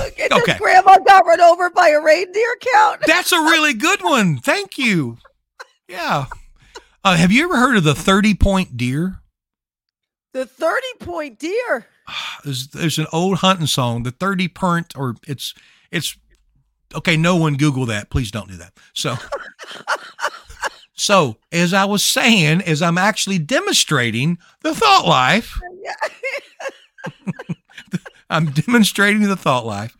Okay. grandma got run over by a reindeer count? [laughs] That's a really good one. Thank you. Yeah. Uh, have you ever heard of the 30 point deer? The 30 point deer. [sighs] There's, there's an old hunting song, the 30 point, or it's, it's, okay, no one Google that. Please don't do that. So, [laughs] so as I was saying, as I'm actually demonstrating the thought life, [laughs] [laughs] I'm demonstrating the thought life.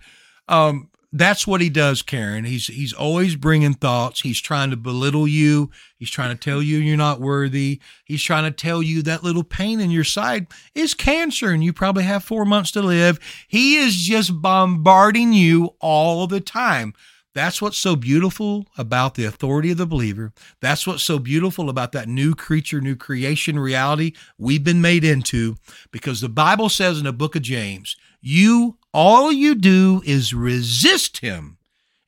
Um, that's what he does, Karen. He's he's always bringing thoughts. He's trying to belittle you. He's trying to tell you you're not worthy. He's trying to tell you that little pain in your side is cancer and you probably have four months to live. He is just bombarding you all the time. That's what's so beautiful about the authority of the believer. That's what's so beautiful about that new creature, new creation reality we've been made into because the Bible says in the book of James, you all you do is resist him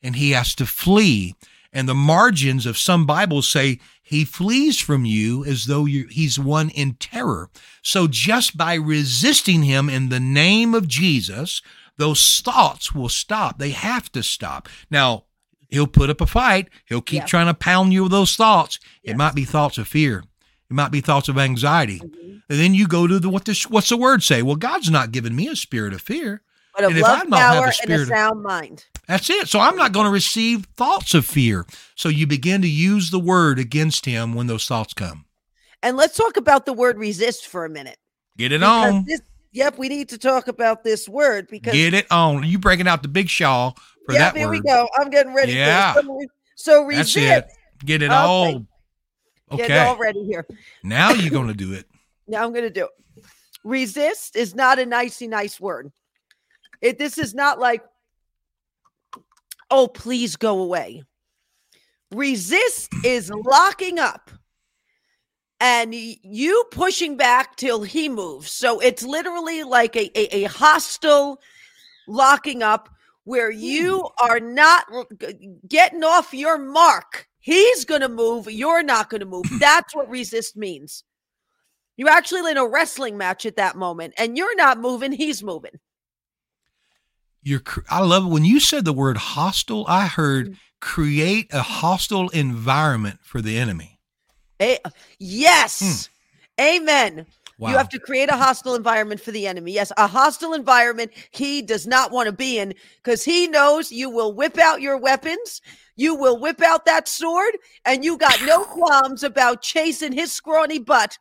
and he has to flee. And the margins of some Bibles say he flees from you as though you he's one in terror. So just by resisting him in the name of Jesus, those thoughts will stop. They have to stop. Now, he'll put up a fight. He'll keep Yeah. trying to pound you with those thoughts. It might be thoughts of fear. It might be thoughts of anxiety. Mhm. And then you go to the what the what's the word say? Well, God's not giving me a spirit of fear. But of And love, I don't have a power, and spirit a of- sound mind. That's it. So I'm not going to receive thoughts of fear. So you begin to use the word against him when those thoughts come. And let's talk about the word resist for a minute. Get it Because on. this- yep, we need to talk about this word because Get it on. You breaking out the big shawl for yep, that here word. we go. I'm getting ready. Yeah. So, re- so That's resist. it. Get it Okay. all. Get it all ready here. Now you're going to do it. [coughs] Now I'm going to do it. Resist is not a nicey nice word. It this is not like, oh, please go away. Resist is locking up and you pushing back till he moves. So it's literally like a, a, a hostile locking up where you are not getting off your mark. He's going to move. You're not going to move. [laughs] That's what resist means. You're actually in a wrestling match at that moment, and you're not moving. He's moving. You're. I love it when you said the word hostile. I heard mm. create a hostile environment for the enemy. A- yes. Mm. Amen. Wow. You have to create a hostile environment for the enemy. Yes, a hostile environment he does not want to be in because he knows you will whip out your weapons, you will whip out that sword, and you got no [sighs] qualms about chasing his scrawny butt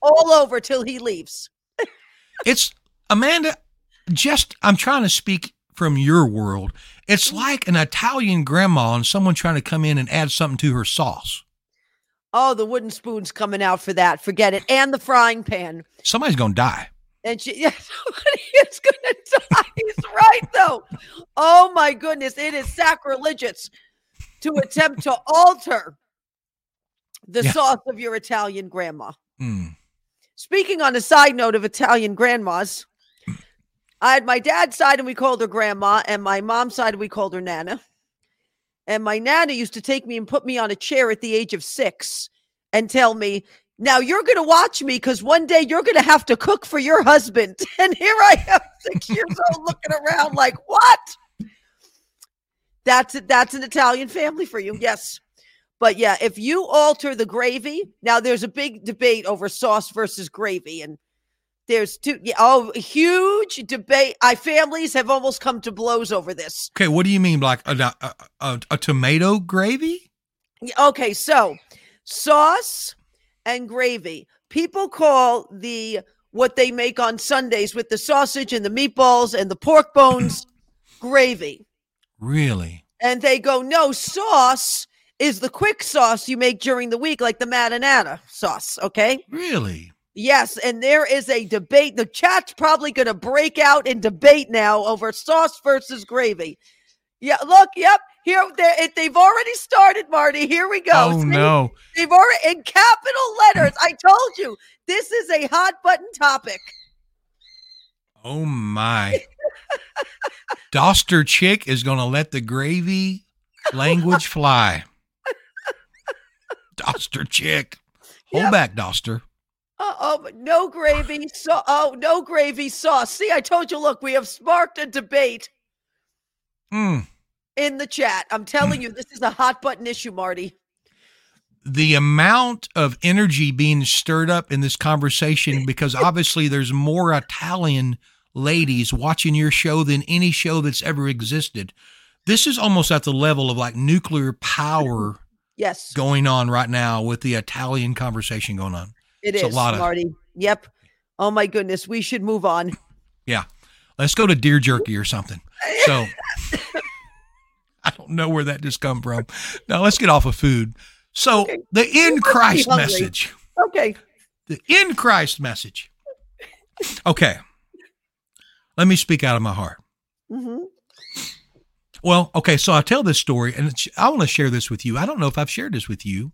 all over till he leaves. [laughs] it's Amanda, just I'm trying to speak from your world. It's mm. like an Italian grandma and someone trying to come in and add something to her sauce. Oh, the wooden spoon's coming out for that. Forget it. And the frying pan. Somebody's going to die. And she, [laughs] yeah, somebody is going to die. He's right, though. Oh, my goodness. It is sacrilegious to attempt to alter the yeah. sauce of your Italian grandma. Mm. Speaking on a side note of Italian grandmas, I had my dad's side and we called her grandma, and my mom's side and we called her Nana. And my nana used to take me and put me on a chair at the age of six and tell me, now you're going to watch me because one day you're going to have to cook for your husband. [laughs] And here I am, six years old, looking around like, what? That's that's an Italian family for you. Yes. But yeah, if you alter the gravy, now there's a big debate over sauce versus gravy. And there's two, yeah, oh, huge debate. I families have almost come to blows over this. Okay, what do you mean, like a, a, a, a tomato gravy? Okay, so sauce and gravy. People call the what they make on Sundays with the sausage and the meatballs and the pork [clears throat] bones gravy. Really? And they go, no, sauce is the quick sauce you make during the week, like the marinara sauce. Okay. Really? Yes, and there is a debate. The chat's probably going to break out in debate now over sauce versus gravy. Yeah, look, yep. Here they've already started, Marty. Here we go. Oh See? no. They've already in capital letters. I told you. This is a hot button topic. Oh my. Doster Chick is going to let the gravy language fly. [laughs] Doster Chick. Hold yep. back, Doster. Oh, no gravy. So, oh, no gravy sauce. See, I told you. Look, we have sparked a debate mm. in the chat. I'm telling mm. you, this is a hot button issue, Marty. The amount of energy being stirred up in this conversation, [laughs] because obviously there's more Italian ladies watching your show than any show that's ever existed. This is almost at the level of like nuclear power. [laughs] Yes. Going on right now with the Italian conversation going on. It it's is, a lot Marty. Of, yep. Oh my goodness, we should move on. Yeah. Let's go to deer jerky or something. So [laughs] I don't know where that just come from. Now let's get off of food. So okay. the in Christ message. Okay. The in Christ message. Okay. Let me speak out of my heart. Mm-hmm. Well, okay, so I tell this story, and I want to share this with you. I don't know if I've shared this with you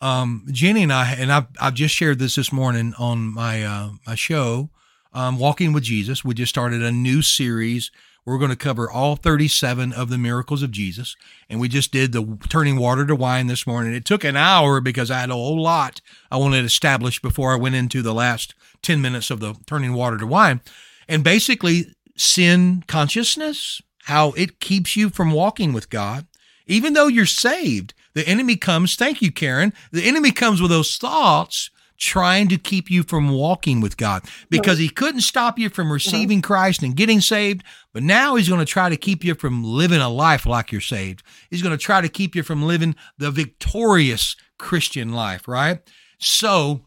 um, Jenny and I, and I've, I've just shared this this morning on my, uh, my show, um, Walking with Jesus. We just started a new series. We're going to cover all 37 of the miracles of Jesus. And we just did the turning water to wine this morning. It took an hour because I had a whole lot I wanted to establish before I went into the last 10 minutes of the turning water to wine. And basically, sin consciousness, how it keeps you from walking with God, even though you're saved the enemy comes, thank you, Karen. The enemy comes with those thoughts trying to keep you from walking with God because he couldn't stop you from receiving Christ and getting saved. But now he's going to try to keep you from living a life like you're saved. He's going to try to keep you from living the victorious Christian life, right? So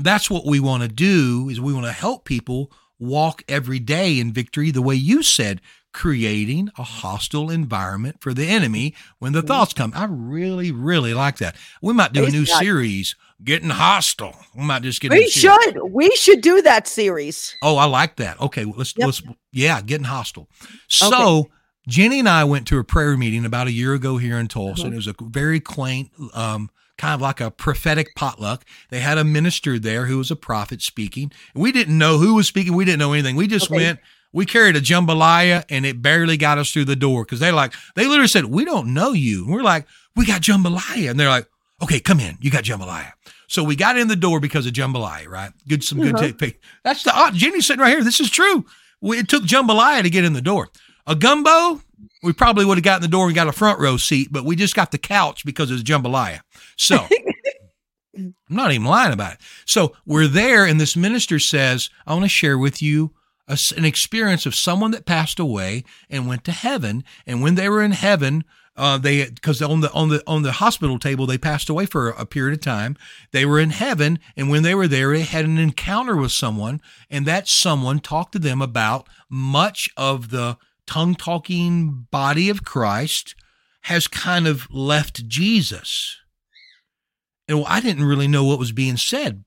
that's what we want to do is we want to help people walk every day in victory the way you said creating a hostile environment for the enemy when the Mhm. thoughts come. I really, really like that. We might do a new series, Getting Hostile. We might just get. We should. We should do that series. Oh, I like that. Okay, let's Yep. let's yeah, getting hostile. So Jenny and I went to a prayer meeting about a year ago here in Tulsa, Mhm. and it was a very quaint, um, kind of like a prophetic potluck. They had a minister there who was a prophet speaking. We didn't know who was speaking. We didn't know anything. We just Okay. went. We carried a jambalaya, and it barely got us through the door because they like they literally said, "We don't know you." And we're like, "We got jambalaya," and they're like, "Okay, come in. You got jambalaya." So we got in the door because of jambalaya, right? Good, some good Uh-huh. take. That's the uh, Jenny's sitting right here. This is true. We, it took jambalaya to get in the door. A gumbo, we probably would have gotten in the door and got a front row seat, but we just got the couch because it's jambalaya. So [laughs] I'm not even lying about it. So we're there, and this minister says, I want to share with you a an experience of someone that passed away and went to heaven. And when they were in heaven, uh, they because on the on the on the hospital table they passed away for a period of time. They were in heaven, and when they were there, they had an encounter with someone, and that someone talked to them about much of the tongue talking body of Christ has kind of left Jesus. And well, I didn't really know what was being said.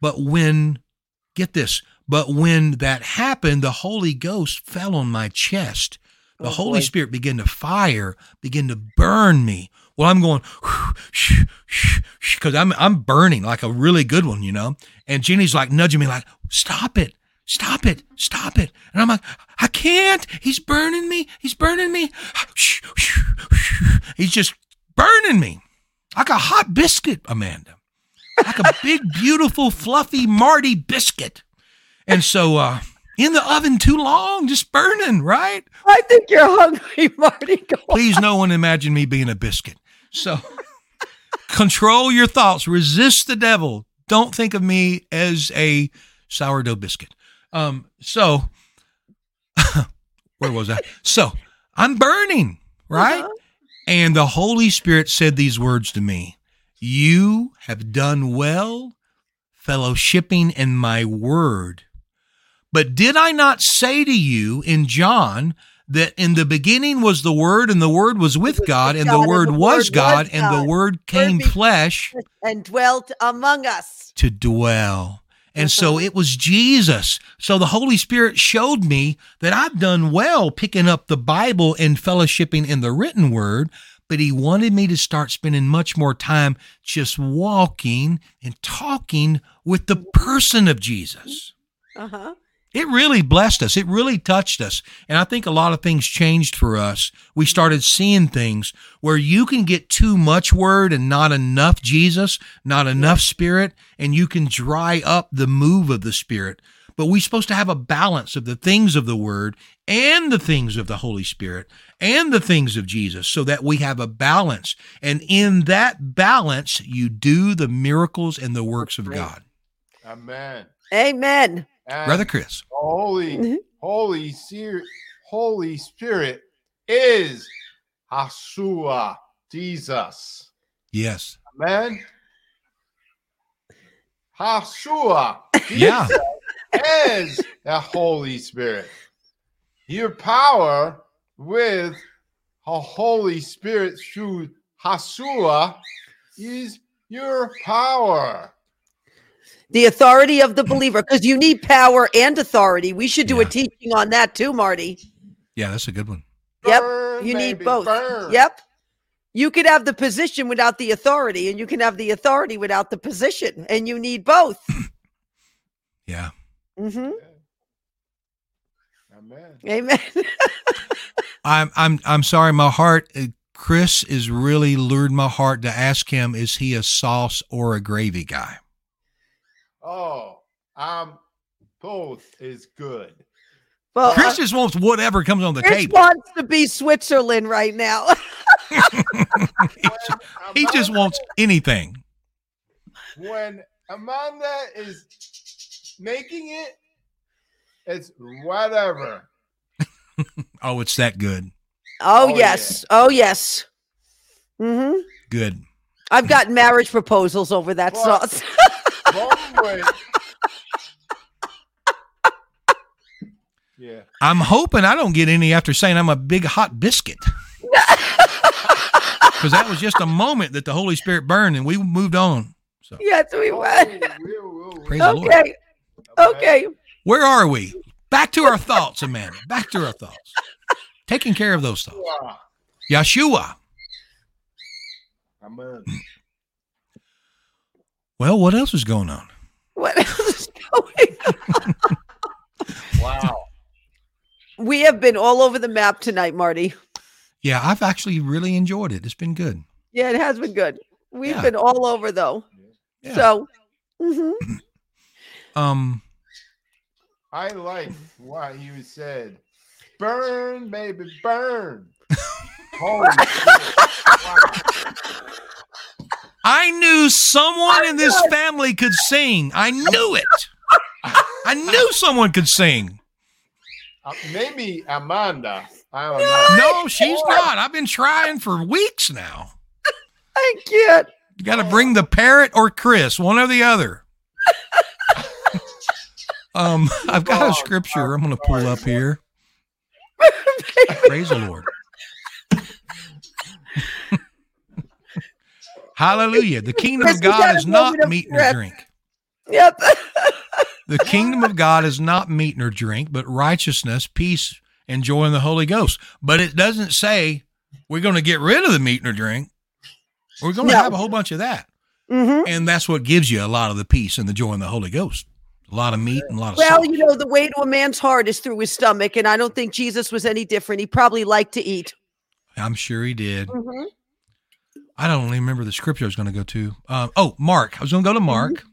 But when, get this, but when that happened, the Holy Ghost fell on my chest. The Oh, Holy boy. Spirit began to fire, began to burn me. Well, I'm going because I'm I'm burning like a really good one, you know. And Jenny's like nudging me, like, "Stop it, stop it, stop it." And I'm like, "I can't. He's burning me. He's burning me. He's just burning me like a hot biscuit, Amanda, like a big, beautiful, fluffy Marty biscuit." And so, uh, in the oven too long, just burning, right? I think you're hungry, [laughs] Marty. Go on. Please, no one imagine me being a biscuit. So, [laughs] control your thoughts, resist the devil. Don't think of me as a sourdough biscuit. Um, so, [laughs] where was I? So, I'm burning, right? Uh-huh. And the Holy Spirit said these words to me You have done well fellowshipping in my word. But did I not say to you in John that in the beginning was the Word, and the Word was with was God, with and God, the and Word the was Word God, was and the Word came flesh And dwelt among us. to dwell. And so Uh-huh. it was Jesus. So the Holy Spirit showed me that I've done well picking up the Bible and fellowshipping in the written word, but He wanted me to start spending much more time just walking and talking with the person of Jesus. Uh huh. It really blessed us. It really touched us. And I think a lot of things changed for us. We started seeing things where you can get too much word and not enough Jesus, not enough spirit, and you can dry up the move of the spirit. But we're supposed to have a balance of the things of the word and the things of the Holy Spirit and the things of Jesus so that we have a balance. And in that balance, you do the miracles and the works of God. Amen. Amen. And Brother Chris. the Holy. [laughs] Holy Spirit, Holy Spirit is Yeshua, Jesus. Yes. Amen. Yeshua, [laughs] Yeah. Jesus is the Holy Spirit. Your power with a Holy Spirit through Yeshua is your power. The authority of the believer, because you need power and authority. We should do a teaching on that too, Marty. Yeah, that's a good one. Yep, Burn, You need baby, both. burn. Yep. You could have the position without the authority, and you can have the authority without the position, and you need both. [clears throat] Yeah. Mm-hmm. Amen. Amen. [laughs] I'm I'm I'm sorry. My heart, uh, Chris, is really lured my heart to ask him: Is he a sauce or a gravy guy? Oh, um, both is good. well, Chris uh, just wants whatever comes on the Chris table. wants to be Switzerland right now. [laughs] [laughs] he just wants anything. when Amanda is making it, it's whatever. [laughs] Oh, it's that good. oh, Oh, yes. Oh yes. Mm-hmm. Good. I've gotten marriage proposals over that What? sauce. Long way. Yeah. I'm hoping I don't get any after saying I'm a big hot biscuit. [laughs] Because that was just a moment that the Holy Spirit burned and we moved on. So Yes, we Oh, went. we'll- we'll- Praise the Lord. Okay. Okay. where are we? Back to our thoughts, Amanda. Back to our thoughts. Taking care of those thoughts. Yeshua. Amen. Well, what else is going on? What else is going on? Wow. We have been all over the map tonight, Marty. Yeah, I've actually really enjoyed it. It's been good. Yeah, it has been good. We've Yeah. been all over though. Yeah. So, mhm. [clears throat] Um, I like what you said. Burn, baby, burn. [laughs] Holy shit. Wow. I knew someone in this family could sing. I knew it. I knew someone could sing. Uh, maybe Amanda. I don't know. No, she's not. I've been trying for weeks now. [laughs] I can't. You got to bring the parrot or Chris, one or the other. [laughs] um, I've got a scripture I'm going to pull up here. [laughs] Praise the Lord. Hallelujah. The [laughs] kingdom Chris, of God is not meat nor drink. Yep. [laughs] The kingdom of God is not meat nor drink, but righteousness, peace, and joy in the Holy Ghost. But it doesn't say we're going to get rid of the meat nor drink. We're going to No. have a whole bunch of that. hmm And that's what gives you a lot of the peace and the joy in the Holy Ghost. A lot of meat and a lot of Well, sauce. you know, the way to a man's heart is through his stomach, and I don't think Jesus was any different. He probably liked to eat. I'm sure he did. Mhm. I don't even remember the scripture I was going to go to. Um, oh, Mark. I was going to go to Mark.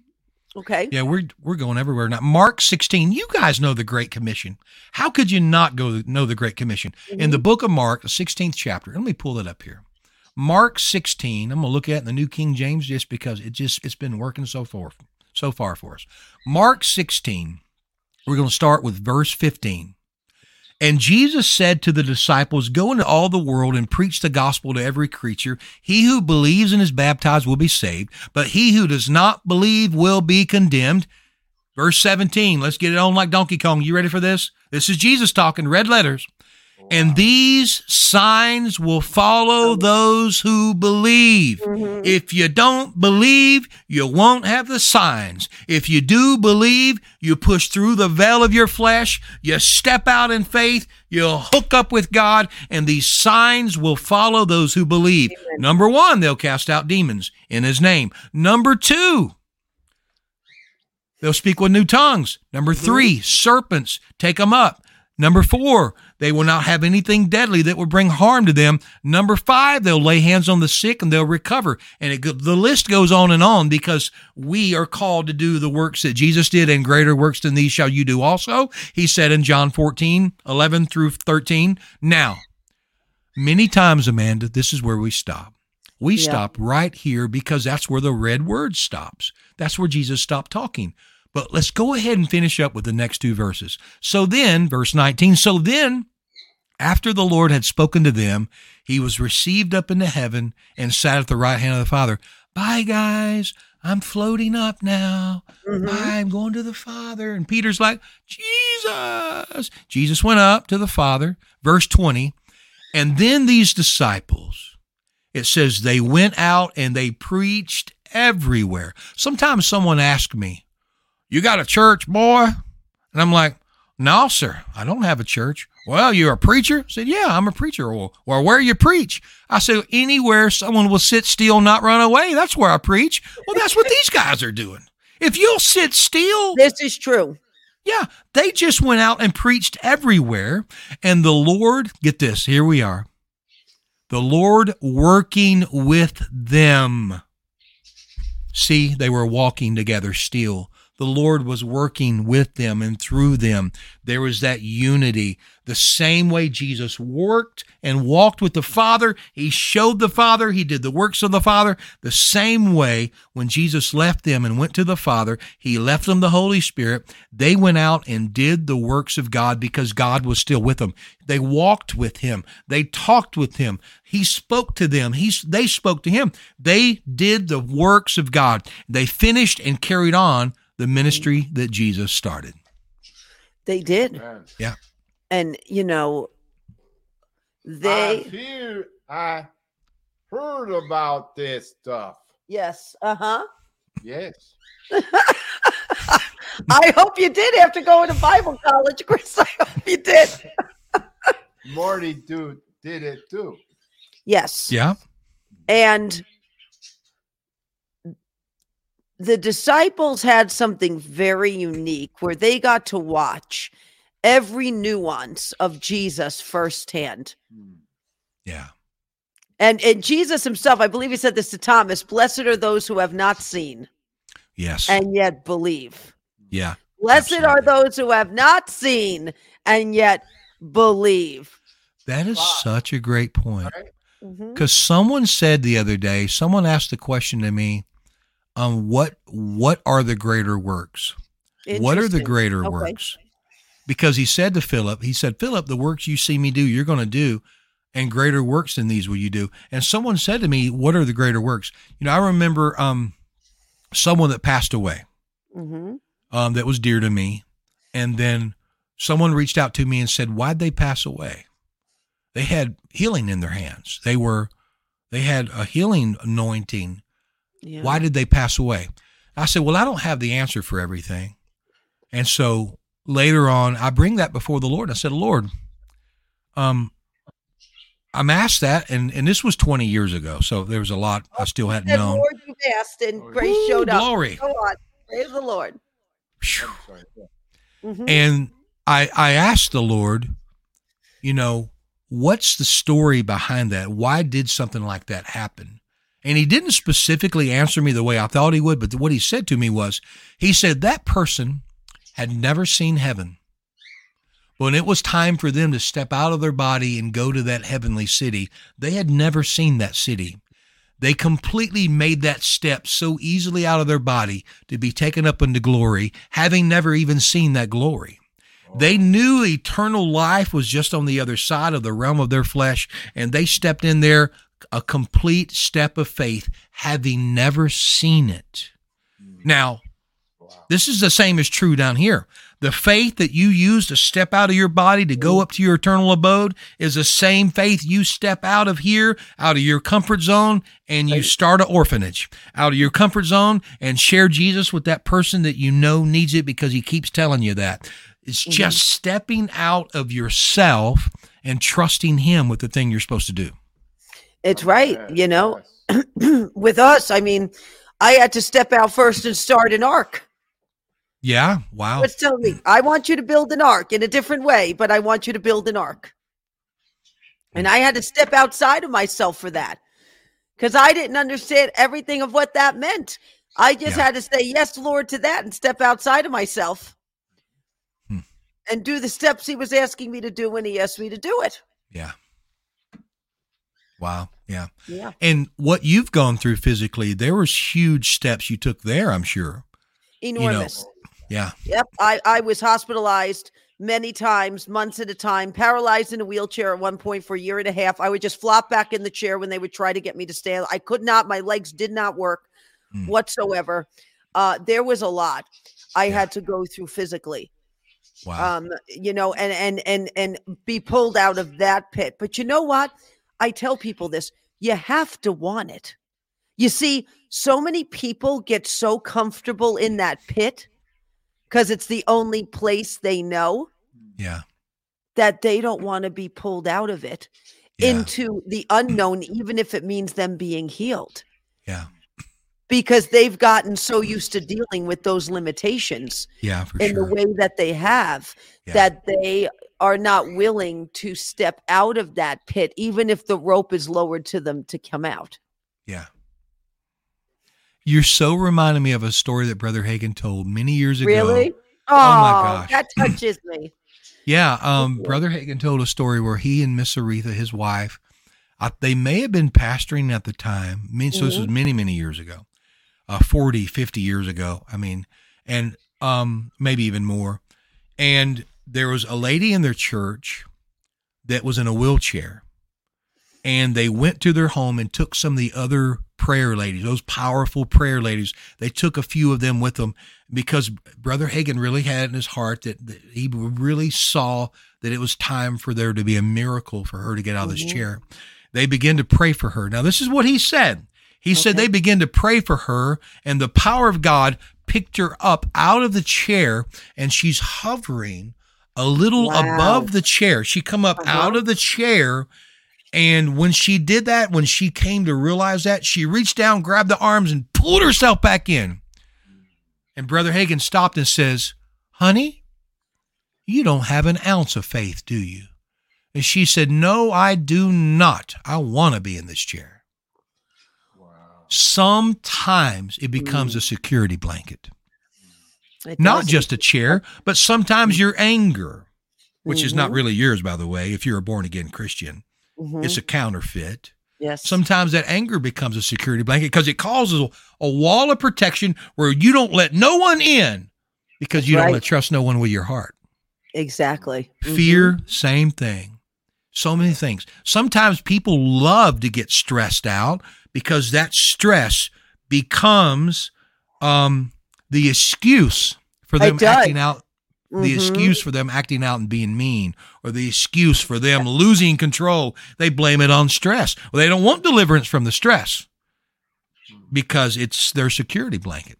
Okay. Yeah, we're we're going everywhere now. Mark 16. You guys know the Great Commission. How could you not go know the Great Commission? In the book of Mark, the 16th chapter. Let me pull it up here. Mark 16. I'm going to look at it in the New King James just because it just it's been working so far so far for us. Mark 16. We're going to start with verse 15. And Jesus said to the disciples, Go into all the world and preach the gospel to every creature. He who believes and is baptized will be saved, but he who does not believe will be condemned. Verse 17, let's get it on like Donkey Kong. You ready for this? This is Jesus talking, red letters. And these signs will follow those who believe. Mhm. If you don't believe, you won't have the signs. If you do believe, you push through the veil of your flesh, you step out in faith, you'll hook up with God, and these signs will follow those who believe. Amen. Number one, they'll cast out demons in his name. Number two, they'll speak with new tongues. Number three, serpents, take them up. Number four, they will not have anything deadly that will bring harm to them. Number five, they'll lay hands on the sick and they'll recover. And it, the list goes on and on because we are called to do the works that Jesus did and greater works than these shall you do also. He said in John 14, 11 through 13. Now, many times, Amanda, this is where we stop. We Yeah. stop right here because that's where the red word stops. That's where Jesus stopped talking. But let's go ahead and finish up with the next two verses. So then, verse 19, so then, after the Lord had spoken to them, he was received up into heaven and sat at the right hand of the Father. Bye, guys. I'm floating up now. Mhm. I'm going to the Father. And Peter's like, Jesus. Jesus went up to the Father. Verse 20. And then these disciples, it says they went out and they preached everywhere. Sometimes someone asks me, You got a church, boy? And I'm like, No, sir, I don't have a church. Well, you're a preacher? I said, Yeah, I'm a preacher. Well, well, where you preach? I said, Anywhere someone will sit still, not run away. That's where I preach. Well, that's what these guys are doing. If you'll sit still, This is true. yeah, they just went out and preached everywhere. And the Lord, get this, here we are. The Lord working with them. See, they were walking together still. The Lord was working with them and through them. There was that unity. The same way Jesus worked and walked with the Father, He showed the Father, He did the works of the Father. The same way when Jesus left them and went to the Father, He left them the Holy Spirit. They went out and did the works of God because God was still with them. They walked with Him. They talked with Him. He spoke to them. He, they spoke to Him. They did the works of God. They finished and carried on the ministry that Jesus started. They did. Man. Yeah. and you know they I hear I heard about this stuff. yes uh-huh Yes. [laughs] i hope you did after going to bible college chris i hope you did Marty dude did it too. yes Yeah. and the disciples had something very unique where they got to watch every nuance of jesus firsthand Hmm. Yeah. and and jesus himself i believe he said this to thomas blessed are those who have not seen Yes. and yet believe yeah. Blessed are those who have not seen and yet believe. That is Wow. such a great point. Right? Mhm. Because someone said the other day, someone asked the question to me, um, what what are the greater works? What are the greater Okay. works? Because he said to Philip, he said, Philip, the works you see me do, you're going to do, and greater works than these will you do. And someone said to me, What are the greater works? You know, I remember um, someone that passed away Mhm. um, that was dear to me. And then someone reached out to me and said, Why'd they pass away? They had healing in their hands. They were, they had a healing anointing. Yeah. Why did they pass away? I said, Well, I don't have the answer for everything. And so later on, I bring that before the Lord. I said, Lord, um, I'm asked that, and, and this was 20 years ago. So there was a lot I still hadn't And known. Lord, you asked, and Oh, grace Ooh, showed up. glory. Go on. Praise the Lord. Phew. I'm sorry. Yeah. Mhm. And I I asked the Lord, you know, what's the story behind that? Why did something like that happen? And he didn't specifically answer me the way I thought he would, but what he said to me was, he said that person had never seen heaven. When it was time for them to step out of their body and go to that heavenly city, they had never seen that city. They completely made that step so easily out of their body to be taken up into glory, having never even seen that glory. They oh. knew eternal life was just on the other side of the realm of their flesh, and they stepped in there a complete step of faith, having never seen it. Now, this is the same as true down here. The faith that you use to step out of your body to go up to your eternal abode is the same faith you step out of here, out of your comfort zone, and you start an orphanage out of your comfort zone and share Jesus with that person that you know needs it because he keeps telling you that. It's mm-hmm. just stepping out of yourself and trusting him with the thing you're supposed to do. It's right. Yes, You know, yes. [clears throat] with us, I mean, I had to step out first and start an ark. Yeah. Wow. What's telling me? I want you to build an ark in a different way, but I want you to build an ark. And I had to step outside of myself for that because I didn't understand everything of what that meant. I just Yeah. had to say yes, Lord, to that and step outside of myself Hmm. and do the steps He was asking me to do when He asked me to do it. Yeah. Wow. Yeah. Yeah. And what you've gone through physically, there was huge steps you took there, I'm sure. Enormous. Yeah. Yep. I, I was hospitalized many times, months at a time, paralyzed in a wheelchair at one point for a year and a half. I would just flop back in the chair when they would try to get me to stand. I could not, my legs did not work Mm. whatsoever. Uh, there was a lot I Yeah. had to go through physically. Wow. Um, you know, and and and and be pulled out of that pit. But you know what? I tell people this, you have to want it. You see, so many people get so comfortable in that pit because it's the only place they know yeah. that they don't want to be pulled out of it Yeah. into the unknown, even if it means them being healed, yeah. because they've gotten so used to dealing with those limitations Yeah, in sure. the way that they have Yeah. that they are not willing to step out of that pit, even if the rope is lowered to them to come out. yeah. You're so reminding me of a story that Brother Hagin told many years ago. Really? Oh, my gosh. That [clears throat] touches me. Yeah, um, Brother Hagin told a story where he and Miss Oretha, his wife, uh, they may have been pastoring at the time. I mean, so this was Mm-hmm. many, many years ago, uh, 40, 50 years ago. I mean, and um, maybe even more. And there was a lady in their church that was in a wheelchair. And they went to their home and took some of the other prayer ladies, those powerful prayer ladies. They took a few of them with them because Brother Hagin really had in his heart that, that he really saw that it was time for there to be a miracle for her to get out of this Mhm. chair. They began to pray for her. Now, this is what he said. He said they began to pray for her, and the power of God picked her up out of the chair, and she's hovering a little Wow. above the chair. She come up Uh-huh. out of the chair, and when she did that, when she came to realize that, she reached down, grabbed the arms, and pulled herself back in. And Brother Hagin stopped and says, Honey, you don't have an ounce of faith, do you? And she said, No, I do not. I want to be in this chair. Wow. Sometimes it becomes a security blanket. It Not does. just a chair, but sometimes your anger, which is not Mhm. really yours, by the way, if you're a born again Christian. Mhm. It's a counterfeit. yes. Sometimes that anger becomes a security blanket because it causes a, a wall of protection where you don't let no one in because you Right. don't trust no one with your heart. exactly. Mhm. Fear, same thing. So many things. Sometimes people love to get stressed out because that stress becomes um, the excuse for them acting out. The Mhm. excuse for them acting out and being mean, or the excuse for them losing control, they blame it on stress. Well, they don't want deliverance from the stress because it's their security blanket.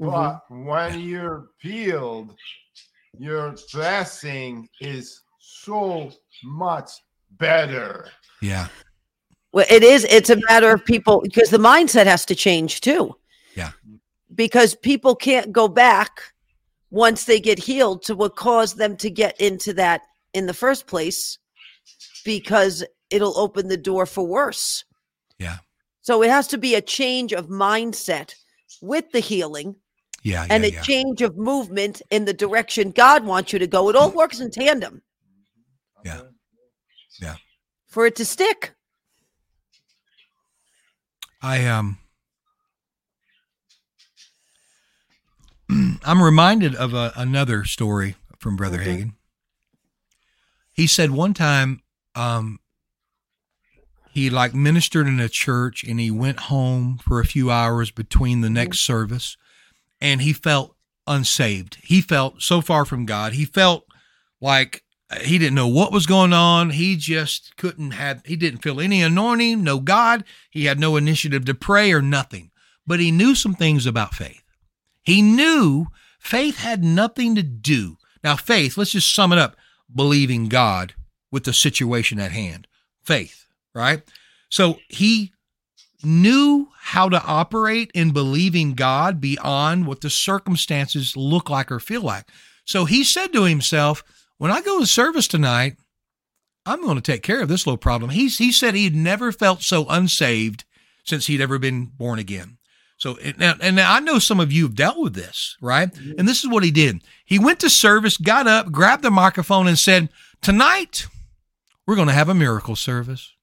Mhm. But when you're peeled, your dressing is so much better. Yeah, Well, it is. It's a matter of people because the mindset has to change too. Yeah. Because people can't go back once they get healed to what caused them to get into that in the first place because it'll open the door for worse. Yeah. So it has to be a change of mindset with the healing yeah, and yeah, a yeah. change of movement in the direction God wants you to go. It all works in tandem Yeah. Yeah. for it to stick. I um [clears throat] I'm reminded of a, another story from Brother Mhm. Hagin. He said one time um he like ministered in a church and he went home for a few hours between the next service and he felt unsaved. He felt so far from God. He felt like he didn't know what was going on. He just couldn't have, he didn't feel any anointing, no God. He had no initiative to pray or nothing. But he knew some things about faith. He knew faith had nothing to do. Now, faith, let's just sum it up believing God with the situation at hand. Faith, right? So he knew how to operate in believing God beyond what the circumstances look like or feel like. So he said to himself, when I go to service tonight, I'm going to take care of this little problem. He's, he said he'd never felt so unsaved since he'd ever been born again. So, now, and now I know some of you have dealt with this, right? And this is what he did. He went to service, got up, grabbed the microphone, and said, Tonight, we're going to have a miracle service.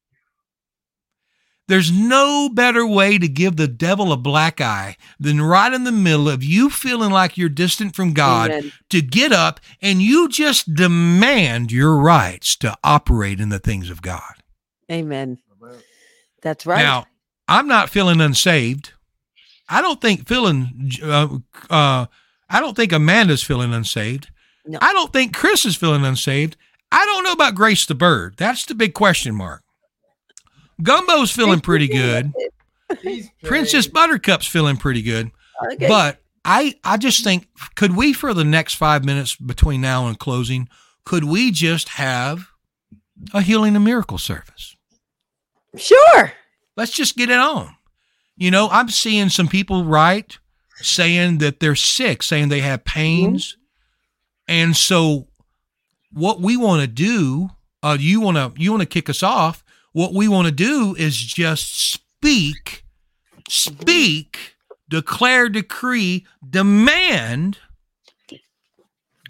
There's no better way to give the devil a black eye than right in the middle of you feeling like you're distant from God Amen. to get up and you just demand your rights to operate in the things of God. Amen. That's right. Now, I'm not feeling unsaved. I don't think feeling. Uh, uh, I don't think Amanda's feeling unsaved. No. I don't think Chris is feeling unsaved. I don't know about Grace the Bird. That's the big question mark. Gumbo's feeling pretty good. [laughs] Princess. Buttercup's feeling pretty good. Okay. But I, I just think, could we, for the next five minutes between now and closing, could we just have a healing and miracle service? sure. Let's just get it on. You know, I'm seeing some people write saying that they're sick, saying they have pains. And so what we want to do, uh, you want to you want to kick us off. What we want to do is just speak, speak, declare, decree, demand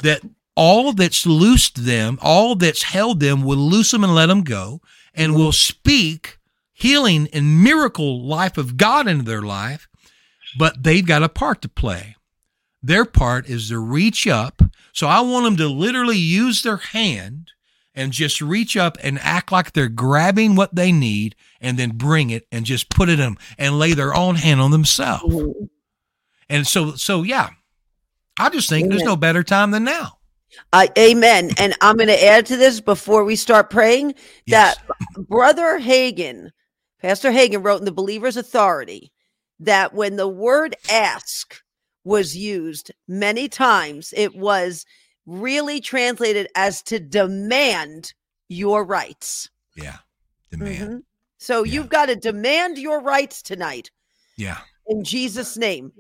that all that's loosed them, all that's held them, will loose them and let them go, and will speak healing and miracle life of God into their life. But they've got a part to play. Their part is to reach up. So I want them to literally use their hand and just reach up and act like they're grabbing what they need and then bring it and just put it in and lay their own hand on themselves. And so, so yeah, I just think there's no better time than now. I amen. And I'm going to add to this before we start praying Yes. that Brother Hagin, Pastor Hagin wrote in the Believer's Authority that when the word ask was used many times, it was really translated as to demand your rights. Yeah. Demand. Mhm. So Yeah. you've got to demand your rights tonight Yeah. in Jesus' name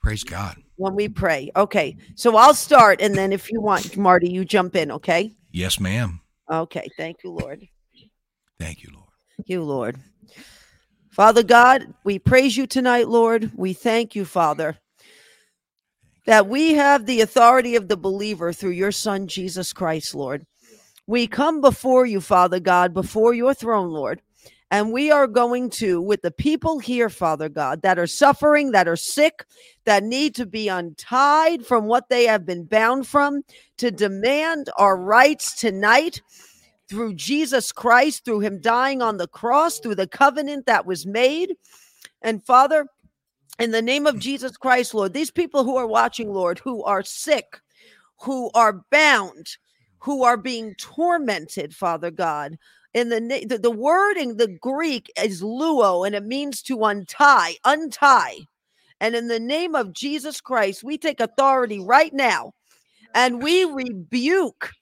Praise God. when we pray. Okay. So I'll start. And then if you want, Marty, you jump in. Okay. Yes, ma'am. Okay. Thank you, Lord. Thank you, Lord. you, Lord. Father God, we praise you tonight, Lord. We thank you, Father, that we have the authority of the believer through your Son, Jesus Christ, Lord. We come before you, Father God, before your throne, Lord. And we are going to, with the people here, Father God, that are suffering, that are sick, that need to be untied from what they have been bound from, to demand our rights tonight through Jesus Christ, through him dying on the cross, through the covenant that was made. And Father, in the name of Jesus Christ, Lord, these people who are watching, Lord, who are sick, who are bound, who are being tormented, Father God. In the, the the word in the Greek is luo, and it means to untie, untie. And in the name of Jesus Christ, we take authority right now and we rebuke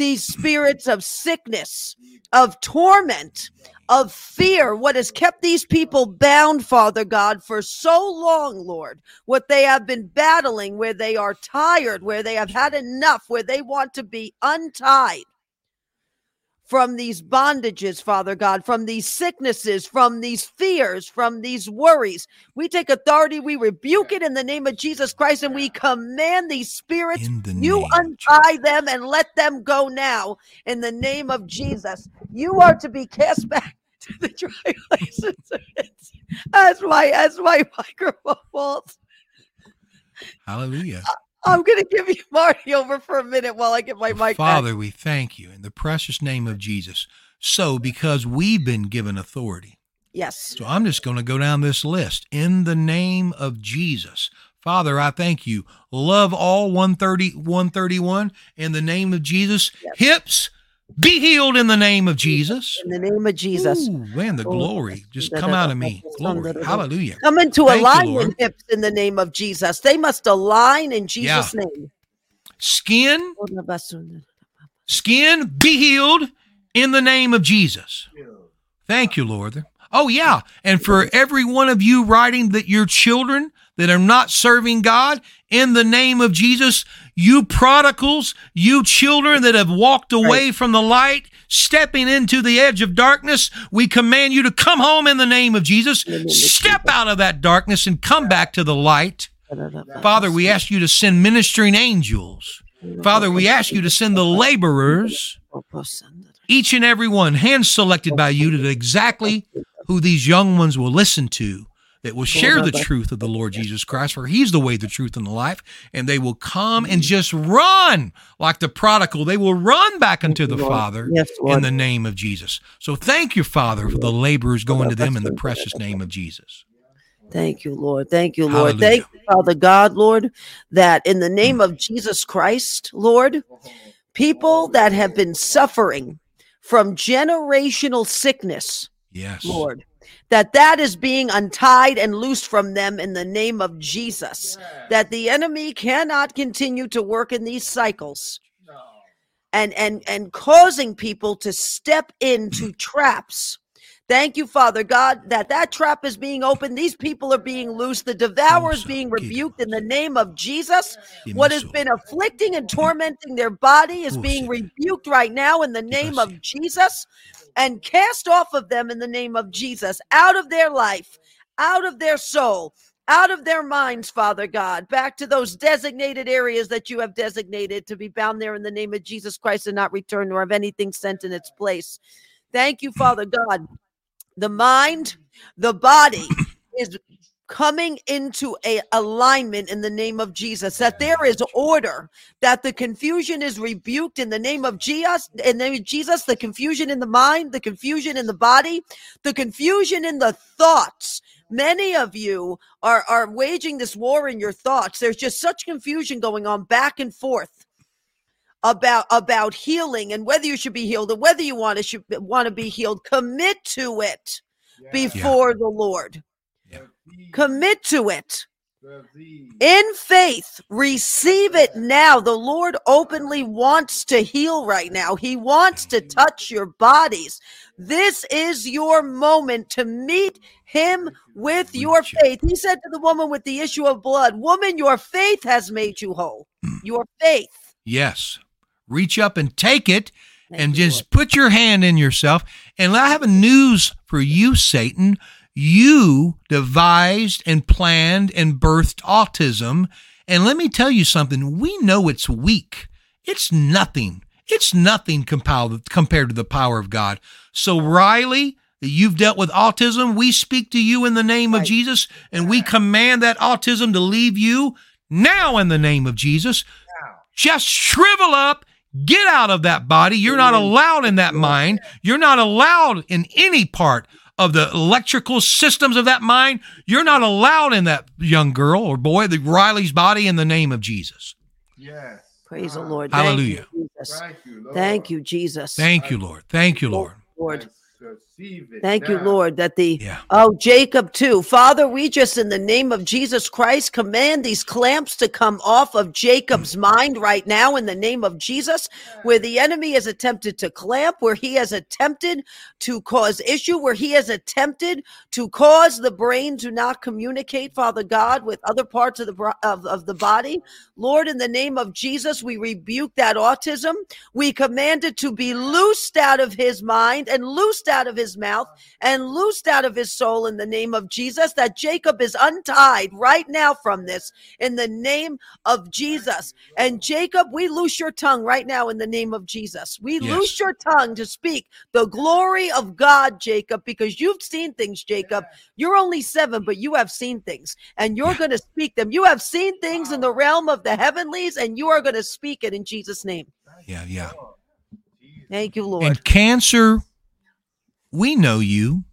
these spirits of sickness, of torment, of fear, what has kept these people bound, Father God, for so long, Lord, what they have been battling, where they are tired, where they have had enough, where they want to be untied from these bondages, Father God, from these sicknesses, from these fears, from these worries. We take authority, we rebuke it in the name of Jesus Christ, and we command these spirits the you untie them and let them go now in the name of Jesus. You are to be cast back [laughs] to the dry [laughs] places as my as my [laughs] microphone falls. Hallelujah. I'm gonna give you [laughs] Marty over for a minute while I get my mic. back. Father, we thank you in the precious name of Jesus. So, because we've been given authority, Yes. so I'm just going to go down this list in the name of Jesus. Father, I thank you. Love all 130, 131 in the name of Jesus. Hips, be healed in the name of Jesus. In the name of Jesus. Ooh, man, the Oh, glory just come out of me. Glory. Hallelujah. Come into Thank alignment hips in the name of Jesus. They must align in Jesus' name. Skin, oh, skin, be healed in the name of Jesus. Thank you, Lord. Oh, yeah. And for every one of you writing that your children that are not serving God, in the name of Jesus, you prodigals, you children that have walked away from the light, stepping into the edge of darkness, we command you to come home in the name of Jesus. Step out of that darkness and come back to the light. Father, we ask you to send ministering angels. Father, we ask you to send the laborers each and every one hand selected by you to exactly who these young ones will listen to that will share the truth of the Lord Jesus Christ for he's the way the truth and the life and they will come and mm-hmm. just run like the prodigal. They will run back unto the Father Yes, in the name of Jesus. So thank you Father for the laborers going to them in the precious name of Jesus. Thank you, Lord. Thank you, Lord. Hallelujah. Thank you, Father God, Lord, that in the name of Jesus Christ, Lord, people that have been suffering from generational sickness, yes. Lord, that that is being untied and loosed from them in the name of Jesus. That the enemy cannot continue to work in these cycles and and and causing people to step into [clears throat] traps. Thank you, Father God, that that trap is being opened. These people are being loosed. The devourer is being rebuked in the name of Jesus. What has been afflicting and tormenting their body is being rebuked right now in the name of Jesus and cast off of them in the name of Jesus, out of their life, out of their soul, out of their minds, Father God, back to those designated areas that you have designated to be bound there in the name of Jesus Christ and not return nor have anything sent in its place. Thank you, Father God. The mind, the body is coming into a alignment in the name of Jesus, that there is order, that the confusion is rebuked in the name of Jesus, in the name of Jesus, the confusion in the mind, the confusion in the body, the confusion in the thoughts. Many of you are, are waging this war in your thoughts. There's just such confusion going on back and forth about about healing and whether you should be healed and whether you want to should want to be healed. Commit to it before the Lord. Commit to it. In faith, receive it now. The Lord openly wants to heal right now. He wants to touch your bodies. This is your moment to meet Him with your faith. He said to the woman with the issue of blood, Woman, your faith has made you whole. Mm. Your faith. Yes. Reach up and take it Thank and just Lord. put your hand in yourself. And I have a news for you, Satan. You devised and planned and birthed autism. And let me tell you something. We know it's weak. It's nothing. It's nothing compared to the power of God. So, Riley, that you've dealt with autism, we speak to you in the name of Jesus and we command that autism to leave you now in the name of Jesus. Just shrivel up, get out of that body. You're not allowed in that mind. You're not allowed in any part of the electrical systems of that mind. You're not allowed in that young girl or boy, the Riley's body in the name of Jesus. Yes. Praise the Ah, Lord. Hallelujah. Thank you, Jesus. Thank you, Lord. Thank you, Jesus. Thank you, Lord. Thank you, Lord. Lord. I receive it Thank you. Lord, that the Yeah. oh Jacob too. Father, we just in the name of Jesus Christ command these clamps to come off of Jacob's mm. mind right now in the name of Jesus, where the enemy has attempted to clamp, where he has attempted to cause issue, where he has attempted to cause the brain to not communicate, Father God, with other parts of the of, of the body. Lord, in the name of Jesus, we rebuke that autism. We command it to be loosed out of his mind and loosed out of his mouth and loosed out of his soul in the name of Jesus. That Jacob is untied right now from this in the name of Jesus. And Jacob, we loose your tongue right now in the name of Jesus. We Yes. loose your tongue to speak the glory of God, Jacob, because you've seen things, Jacob. You're only seven, but you have seen things and you're Yeah. going to speak them. You have seen things in the realm of the heavenlies and you are going to speak it in Jesus' name. Yeah, yeah. Thank you, Lord. And cancer, we know you.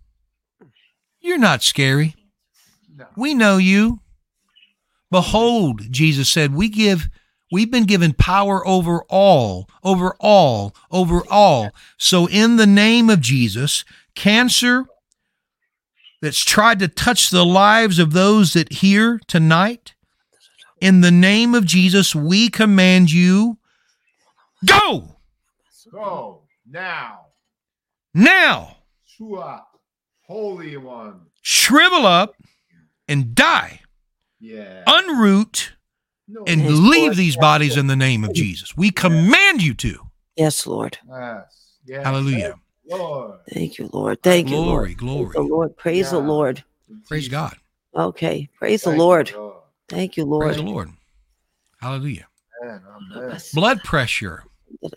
You're not scary. No. We know you. Behold, Jesus said, we give we've been given power over all, over all, over all. So in the name of Jesus, cancer that's tried to touch the lives of those that hear tonight, in the name of Jesus, we command you go Go now. now. Shua, Holy One. shrivel up and die, Yeah. unroot, No. and leave Lord. these bodies in the name of Jesus. We command you to. Yes, Lord. Yes. Yes. Hallelujah. Lord. Thank you, Lord. Thank you, Glory, Lord. Praise glory. the Lord. Praise the Lord. Praise God. Okay. Praise the Thank you, Lord. Lord. Thank you, Lord. Praise the Lord. Hallelujah. Amen. Amen. Blood pressure,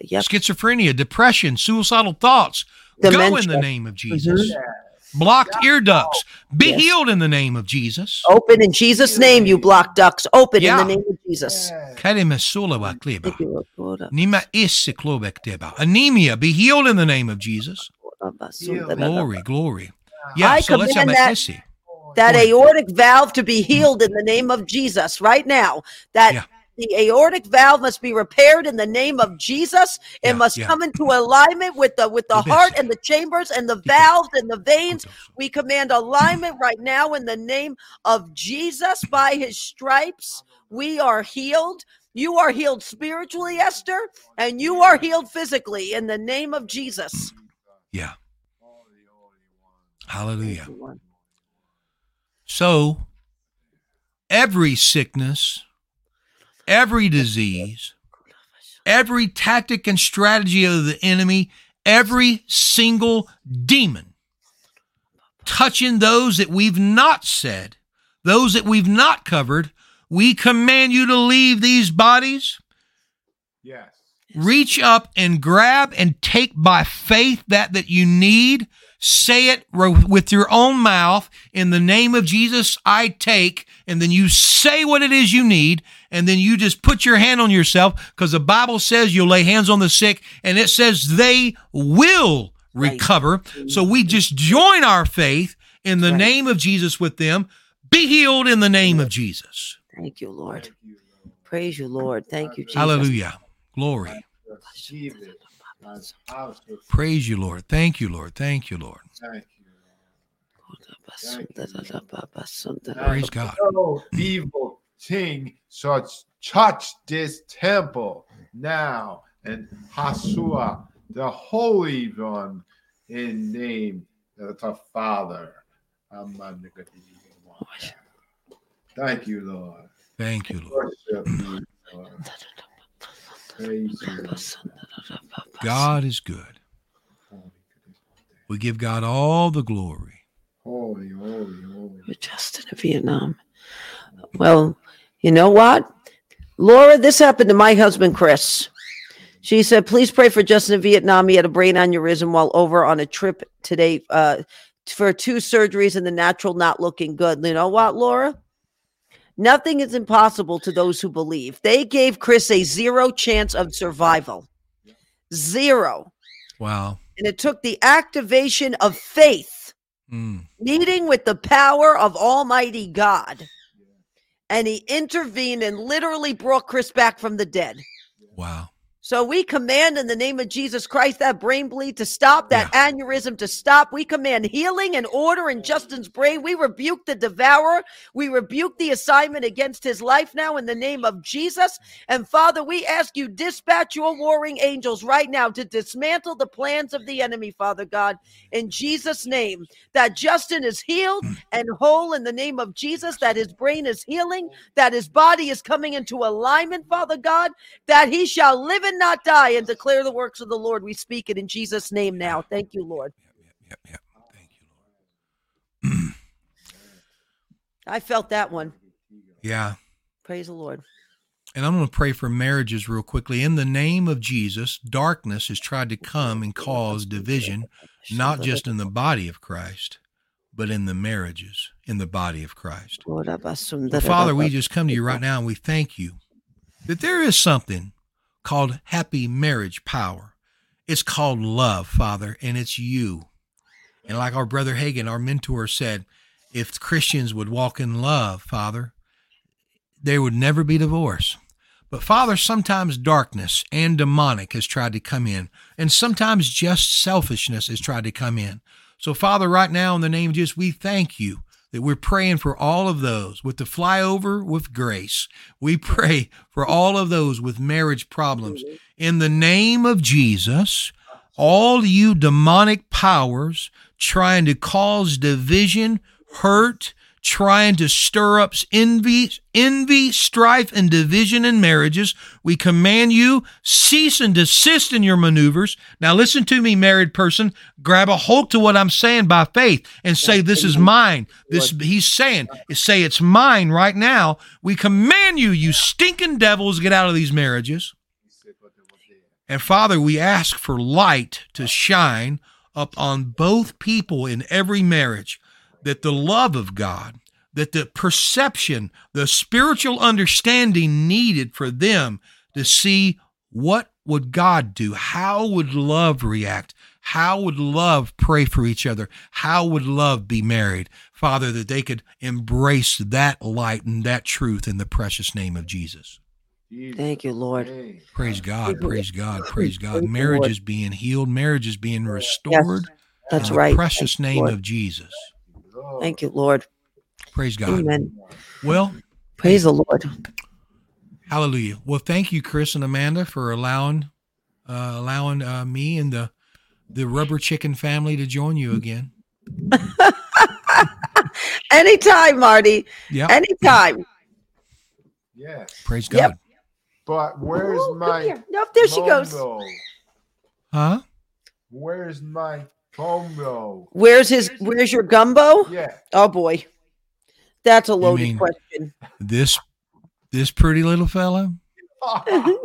Yep. schizophrenia, depression, suicidal thoughts. Go in the name of Jesus. Yes. Blocked ear ducts. Be Yes. healed in the name of Jesus. Open in Jesus' name, you block ducks. Open Yeah. in the name of Jesus. Yes. Kalimesulawa kleba. Thank you, Lord. Nima isse klobek deba. Anemia. Be healed in the name of Jesus. Glory, glory. Yeah, I so let's have command that. that- that aortic valve to be mm. healed in the name of Jesus right now. That Yeah. The aortic valve must be repaired in the name of Jesus. It Yeah, must yeah. come into alignment with the with the Yes. heart and the chambers and the valves and the veins. We command alignment right now in the name of Jesus. By his stripes, we are healed. You are healed spiritually, Esther, and you are healed physically in the name of Jesus. Yeah. Hallelujah. So, every sickness, every disease, every tactic and strategy of the enemy, every single demon touching those that we've not said, those that we've not covered, we command you to leave these bodies Yes. reach up and grab and take by faith that that you need say it with your own mouth. In the name of Jesus, I take. And then you say what it is you need. And then you just put your hand on yourself because the Bible says you'll lay hands on the sick and it says they will Right. recover. So we just join our faith in the Right. name of Jesus with them. Be healed in the name of Jesus. Thank you, Lord. Praise you, Lord. Thank you, Jesus. Hallelujah. Glory. Receive it. God's house of Praise you, Lord. Thank you, Lord. Thank you, Lord. thank Praise God. You. No evil thing touch this temple now. And Yeshua, the Holy One, in name of the Father. Amen. Thank you, Lord. Thank you, Lord. You, Lord. God is good. We give God all the glory. Holy, holy, holy. We're just in Vietnam. Well, you know what? Laura, this happened to my husband, Chris. She said, please pray for Justin in Vietnam. He had a brain aneurysm while over on a trip today uh, for two surgeries and the natural not looking good. You know what, Laura? Nothing is impossible to those who believe. They gave Chris a zero chance of survival. Zero. Wow. And it took the activation of faith Mm. meeting with the power of Almighty God. And he intervened and literally brought Chris back from the dead. Wow. So we command in the name of Jesus Christ that brain bleed to stop, that aneurysm to stop. We command healing and order in Justin's brain. We rebuke the devourer. We rebuke the assignment against his life now in the name of Jesus. And Father, we ask you dispatch your warring angels right now to dismantle the plans of the enemy, Father God, in Jesus' name. That Justin is healed hmm. and whole in the name of Jesus, that his brain is healing, that his body is coming into alignment, Father God, that he shall live and not die and declare the works of the Lord. We speak it in Jesus' name now. Thank you, Lord. Yep, yep, yep. Thank you, Lord. [clears throat] I felt that one. Yeah. Praise the Lord. And I'm going to pray for marriages real quickly. In the name of Jesus, darkness has tried to come and cause division, not just in the body of Christ, but in the marriages in the body of Christ. Well, Father, we just come to you right now and we thank you that there is something called happy marriage power. It's called love, Father, and it's you. And like our brother Hagin, our mentor, said, if Christians would walk in love, Father, there would never be divorce. But Father, sometimes darkness and demonic has tried to come in, and sometimes just selfishness has tried to come in. So, Father, right now, in the name of Jesus, we thank you that we're praying for all of those with the flyover with grace. We pray for all of those with marriage problems. In the name of Jesus, all you demonic powers trying to cause division, hurt, trying to stir up envy, envy, strife, and division in marriages. We command you cease and desist in your maneuvers. Now listen to me, married person. Grab a hold to what I'm saying by faith and say, "This is mine." This he's saying, say it's mine right now. We command you, you stinking devils, get out of these marriages. And Father, we ask for light to shine up on both people in every marriage that the love of God, that the perception, the spiritual understanding needed for them to see what would God do? How would love react? How would love pray for each other? How would love be married? Father, that they could embrace that light and that truth in the precious name of Jesus. Thank you, Lord. Praise God, praise God, praise God. Thank you, Marriage Lord. is being healed, marriage is being restored. That's in the right. precious Thank name Lord. of Jesus. Lord. Thank you, Lord. Praise God. Amen. Well, Praise the Lord. hallelujah. Well, thank you, Chris and Amanda, for allowing uh, allowing uh, me and the the rubber chicken family to join you again. [laughs] Anytime, Marty. Yeah. Anytime. Yes. Praise Yep. God. But where's Oh, come my here. Nope, there she goes. Mongo? Huh? Where's my Mongo? Where's his where's your gumbo? Yeah. Oh boy. That's a loaded mean- question. This this pretty little fella. [laughs] I'm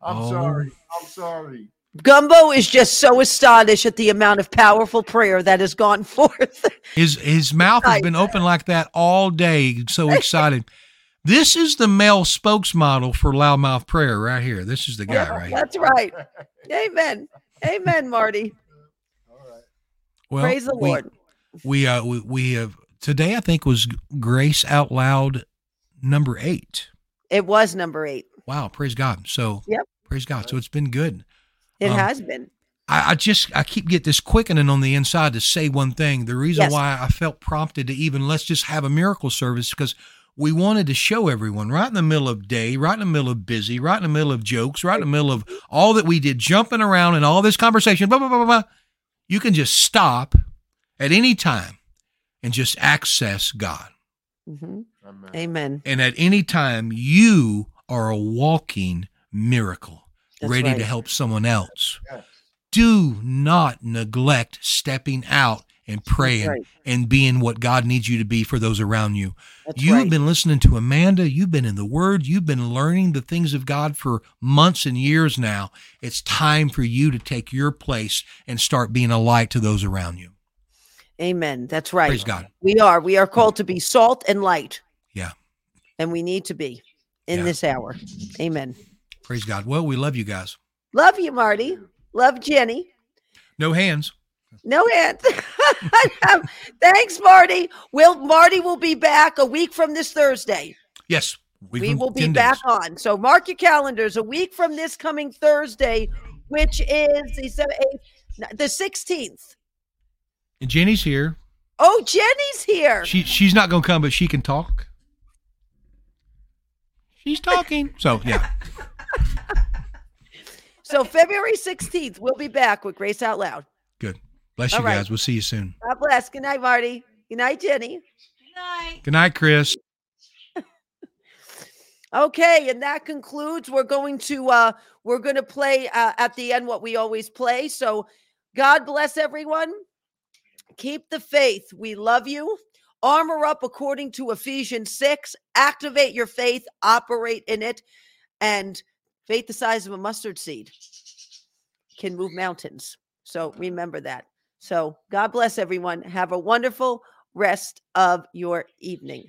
Oh. sorry. I'm sorry. Gumbo is just so astonished at the amount of powerful prayer that has gone [laughs] forth. His his mouth has been open like that all day. So [laughs] excited. This is the male spokesmodel for loudmouth prayer right here. This is the guy right here. That's right. Amen. Amen, Marty. Well, Praise the we, Lord. We uh we, we have today I think was Grace Out Loud number eight. It was number eight. Wow, praise God. So Yep. praise God. So it's been good. It Um, has been. I, I just I keep get this quickening on the inside to say one thing. The reason Yes. why I felt prompted to even let's just have a miracle service because we wanted to show everyone right in the middle of day, right in the middle of busy, right in the middle of jokes, right in the middle of all that we did, jumping around and all this conversation, blah blah blah blah. blah. You can just stop at any time and just access God. hmm Amen. Amen. And at any time, you are a walking miracle, That's ready right. to help someone else Yes. do not neglect stepping out and praying right. and being what God needs you to be for those around you. That's You've been listening to Amanda. You've been in the Word. You've been learning the things of God for months and years now. It's time for you to take your place and start being a light to those around you. Amen. That's right. Praise God. We are. We are called to be salt and light. Yeah. And we need to be in Yeah. this hour. Amen. Praise God. Well, we love you guys. Love you, Marty. Love Jenny. No hands. No hands. [laughs] [laughs] Thanks, Marty. Will Marty will be back a week from this Thursday. Yes. we will be 10 back days. on. So mark your calendars. A week from this coming Thursday, which is the the sixteenth. And Jenny's here. Oh, Jenny's here. She she's not gonna come, but she can talk. She's talking. So yeah. [laughs] So February sixteenth, we'll be back with Grace Out Loud. Good. Bless All you right. guys. We'll see you soon. God bless. Good night, Marty. Good night, Jenny. Good night, Good night, Chris. [laughs] Okay, and that concludes. We're going to uh we're going to play uh, at the end what we always play. So God bless everyone. Keep the faith. We love you. Armor up according to Ephesians 6. Activate your faith, operate in it, and faith the size of a mustard seed can move mountains. So remember that. So God bless everyone. Have a wonderful rest of your evening.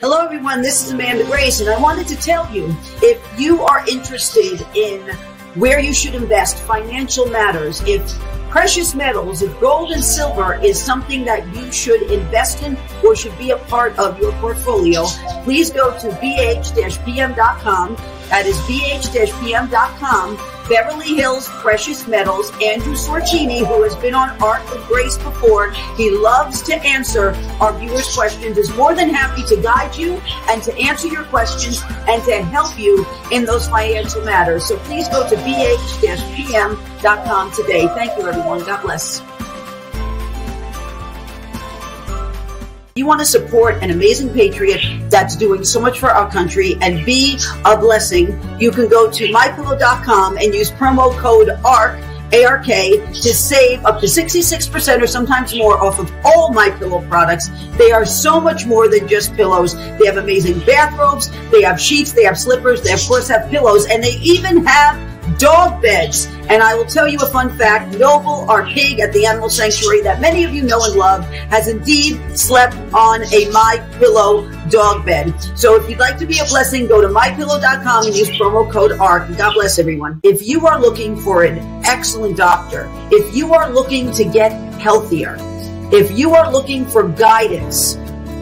Hello, everyone. This is Amanda Grace, and I wanted to tell you if you are interested in where you should invest, financial matters, if precious metals, if gold and silver is something that you should invest in or should be a part of your portfolio, please go to bh-pm.com. That is bh-pm.com. Beverly Hills Precious Metals, Andrew Sorchini, who has been on Ark of Grace before. He loves to answer our viewers' questions, is more than happy to guide you and to answer your questions and to help you in those financial matters. So please go to bh-pm.com today. Thank you, everyone. God bless. You want to support an amazing patriot that's doing so much for our country and be a blessing. You can go to mypillow.com and use promo code ARK, ARK, to save up to 66% or sometimes more off of all my pillow products. They are so much more than just pillows. They have amazing bathrobes, they have sheets, they have slippers, they of course have pillows, and they even have dog beds. And I will tell you a fun fact. Noble, our pig at the animal sanctuary that many of you know and love, has indeed slept on a My Pillow dog bed. So if you'd like to be a blessing, go to mypillow.com and use promo code. And God bless everyone. If you are looking for an excellent doctor, if you are looking to get healthier, if you are looking for guidance,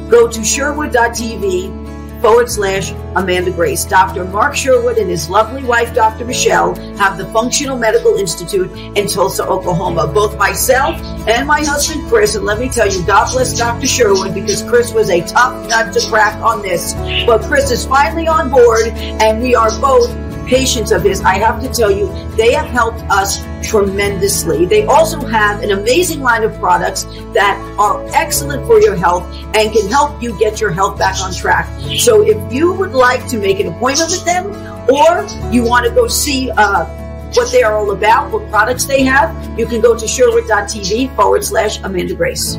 go to Sherwood.tv forward slash Amanda Grace. Dr. Mark Sherwood and his lovely wife, Dr. Michelle, have the Functional Medical Institute in Tulsa, Oklahoma. Both myself and my husband, Chris, and let me tell you, God bless Dr. Sherwood because Chris was a tough nut to crack on this. But Chris is finally on board and we are both patients of his, I have to tell you, they have helped us tremendously. They also have an amazing line of products that are excellent for your health and can help you get your health back on track. So if you would like to make an appointment with them or you want to go see, uh, what they are all about, what products they have, you can go to Sherwood.tv forward slash Amanda Grace.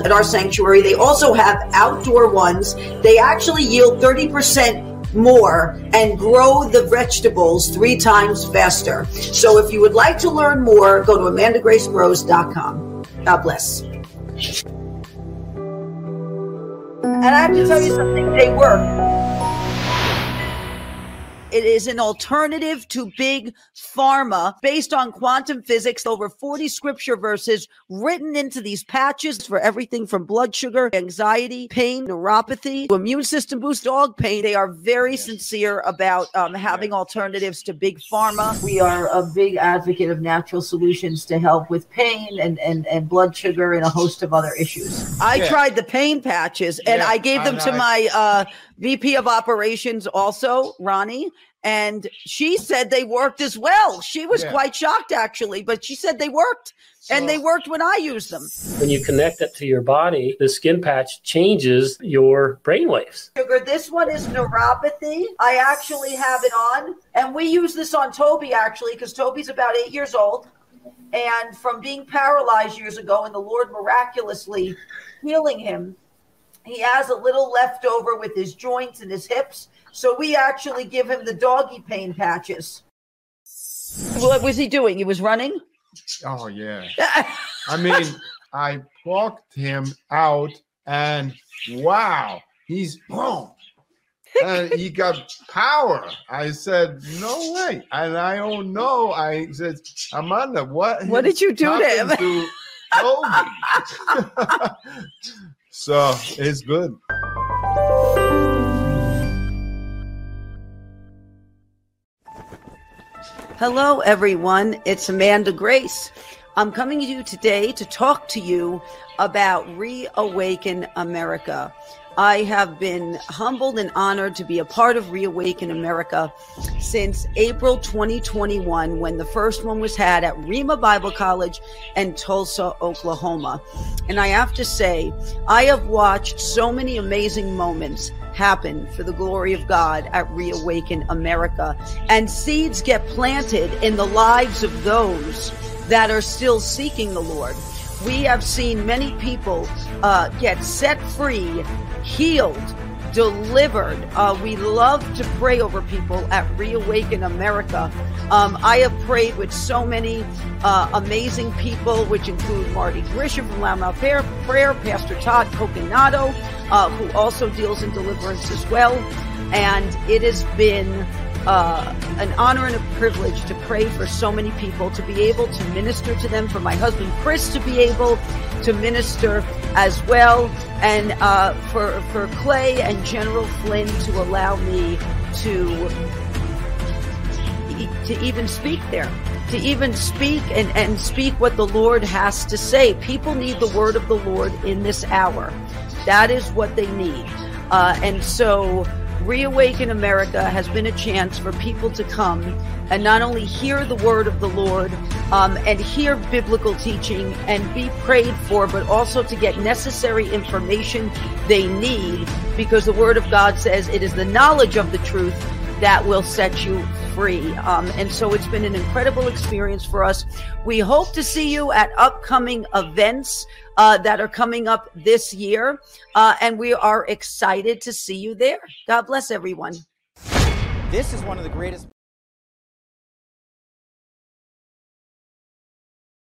at our sanctuary. They also have outdoor ones. They actually yield 30% more and grow the vegetables three times faster. So if you would like to learn more, go to amandagracegrows.com. God bless. And I have to tell you something, they work. It is an alternative to big pharma based on quantum physics. Over 40 scripture verses written into these patches for everything from blood sugar, anxiety, pain, neuropathy, to immune system boost, dog pain. They are very sincere about um, having alternatives to big pharma. We are a big advocate of natural solutions to help with pain and, and, and blood sugar and a host of other issues. I yeah. tried the pain patches and yeah, I gave them to my uh, VP of operations also, Ronnie, and she said they worked as well. She was yeah. quite shocked actually, but she said they worked so, and they worked when I used them. When you connect it to your body, the skin patch changes your brain waves. Sugar, this one is neuropathy. I actually have it on, and we use this on Toby actually because Toby's about eight years old. And from being paralyzed years ago, and the Lord miraculously healing him, he has a little leftover with his joints and his hips. So we actually give him the doggy pain patches. What was he doing? He was running? Oh, yeah. [laughs] I mean, I plucked him out and wow, he's boom. and he got power. I said, no way. And I don't know. I said, Amanda, what? What did you do to him? To [laughs] So it's good. Hello, everyone. It's Amanda Grace. I'm coming to you today to talk to you about Reawaken America. I have been humbled and honored to be a part of Reawaken America since April 2021, when the first one was had at Rhema Bible College in Tulsa, Oklahoma. And I have to say, I have watched so many amazing moments happen for the glory of God at Reawaken America. And seeds get planted in the lives of those that are still seeking the Lord. We have seen many people uh, get set free healed, delivered. Uh, we love to pray over people at Reawaken America. Um, I have prayed with so many uh, amazing people, which include Marty Grisham from Loudmouth Prayer, Prayer, Pastor Todd Coconato, uh, who also deals in deliverance as well. And it has been uh, an honor and a privilege to pray for so many people, to be able to minister to them, for my husband Chris to be able to minister as well, and uh, for for Clay and General Flynn to allow me to to even speak there, to even speak and, and speak what the Lord has to say. People need the word of the Lord in this hour. That is what they need. Uh, and so Reawaken America has been a chance for people to come and not only hear the word of the Lord um, and hear biblical teaching and be prayed for, but also to get necessary information they need because the word of God says it is the knowledge of the truth that will set you free. Um, and so it's been an incredible experience for us. We hope to see you at upcoming events uh, that are coming up this year. Uh, and we are excited to see you there. God bless everyone. This is one of the greatest.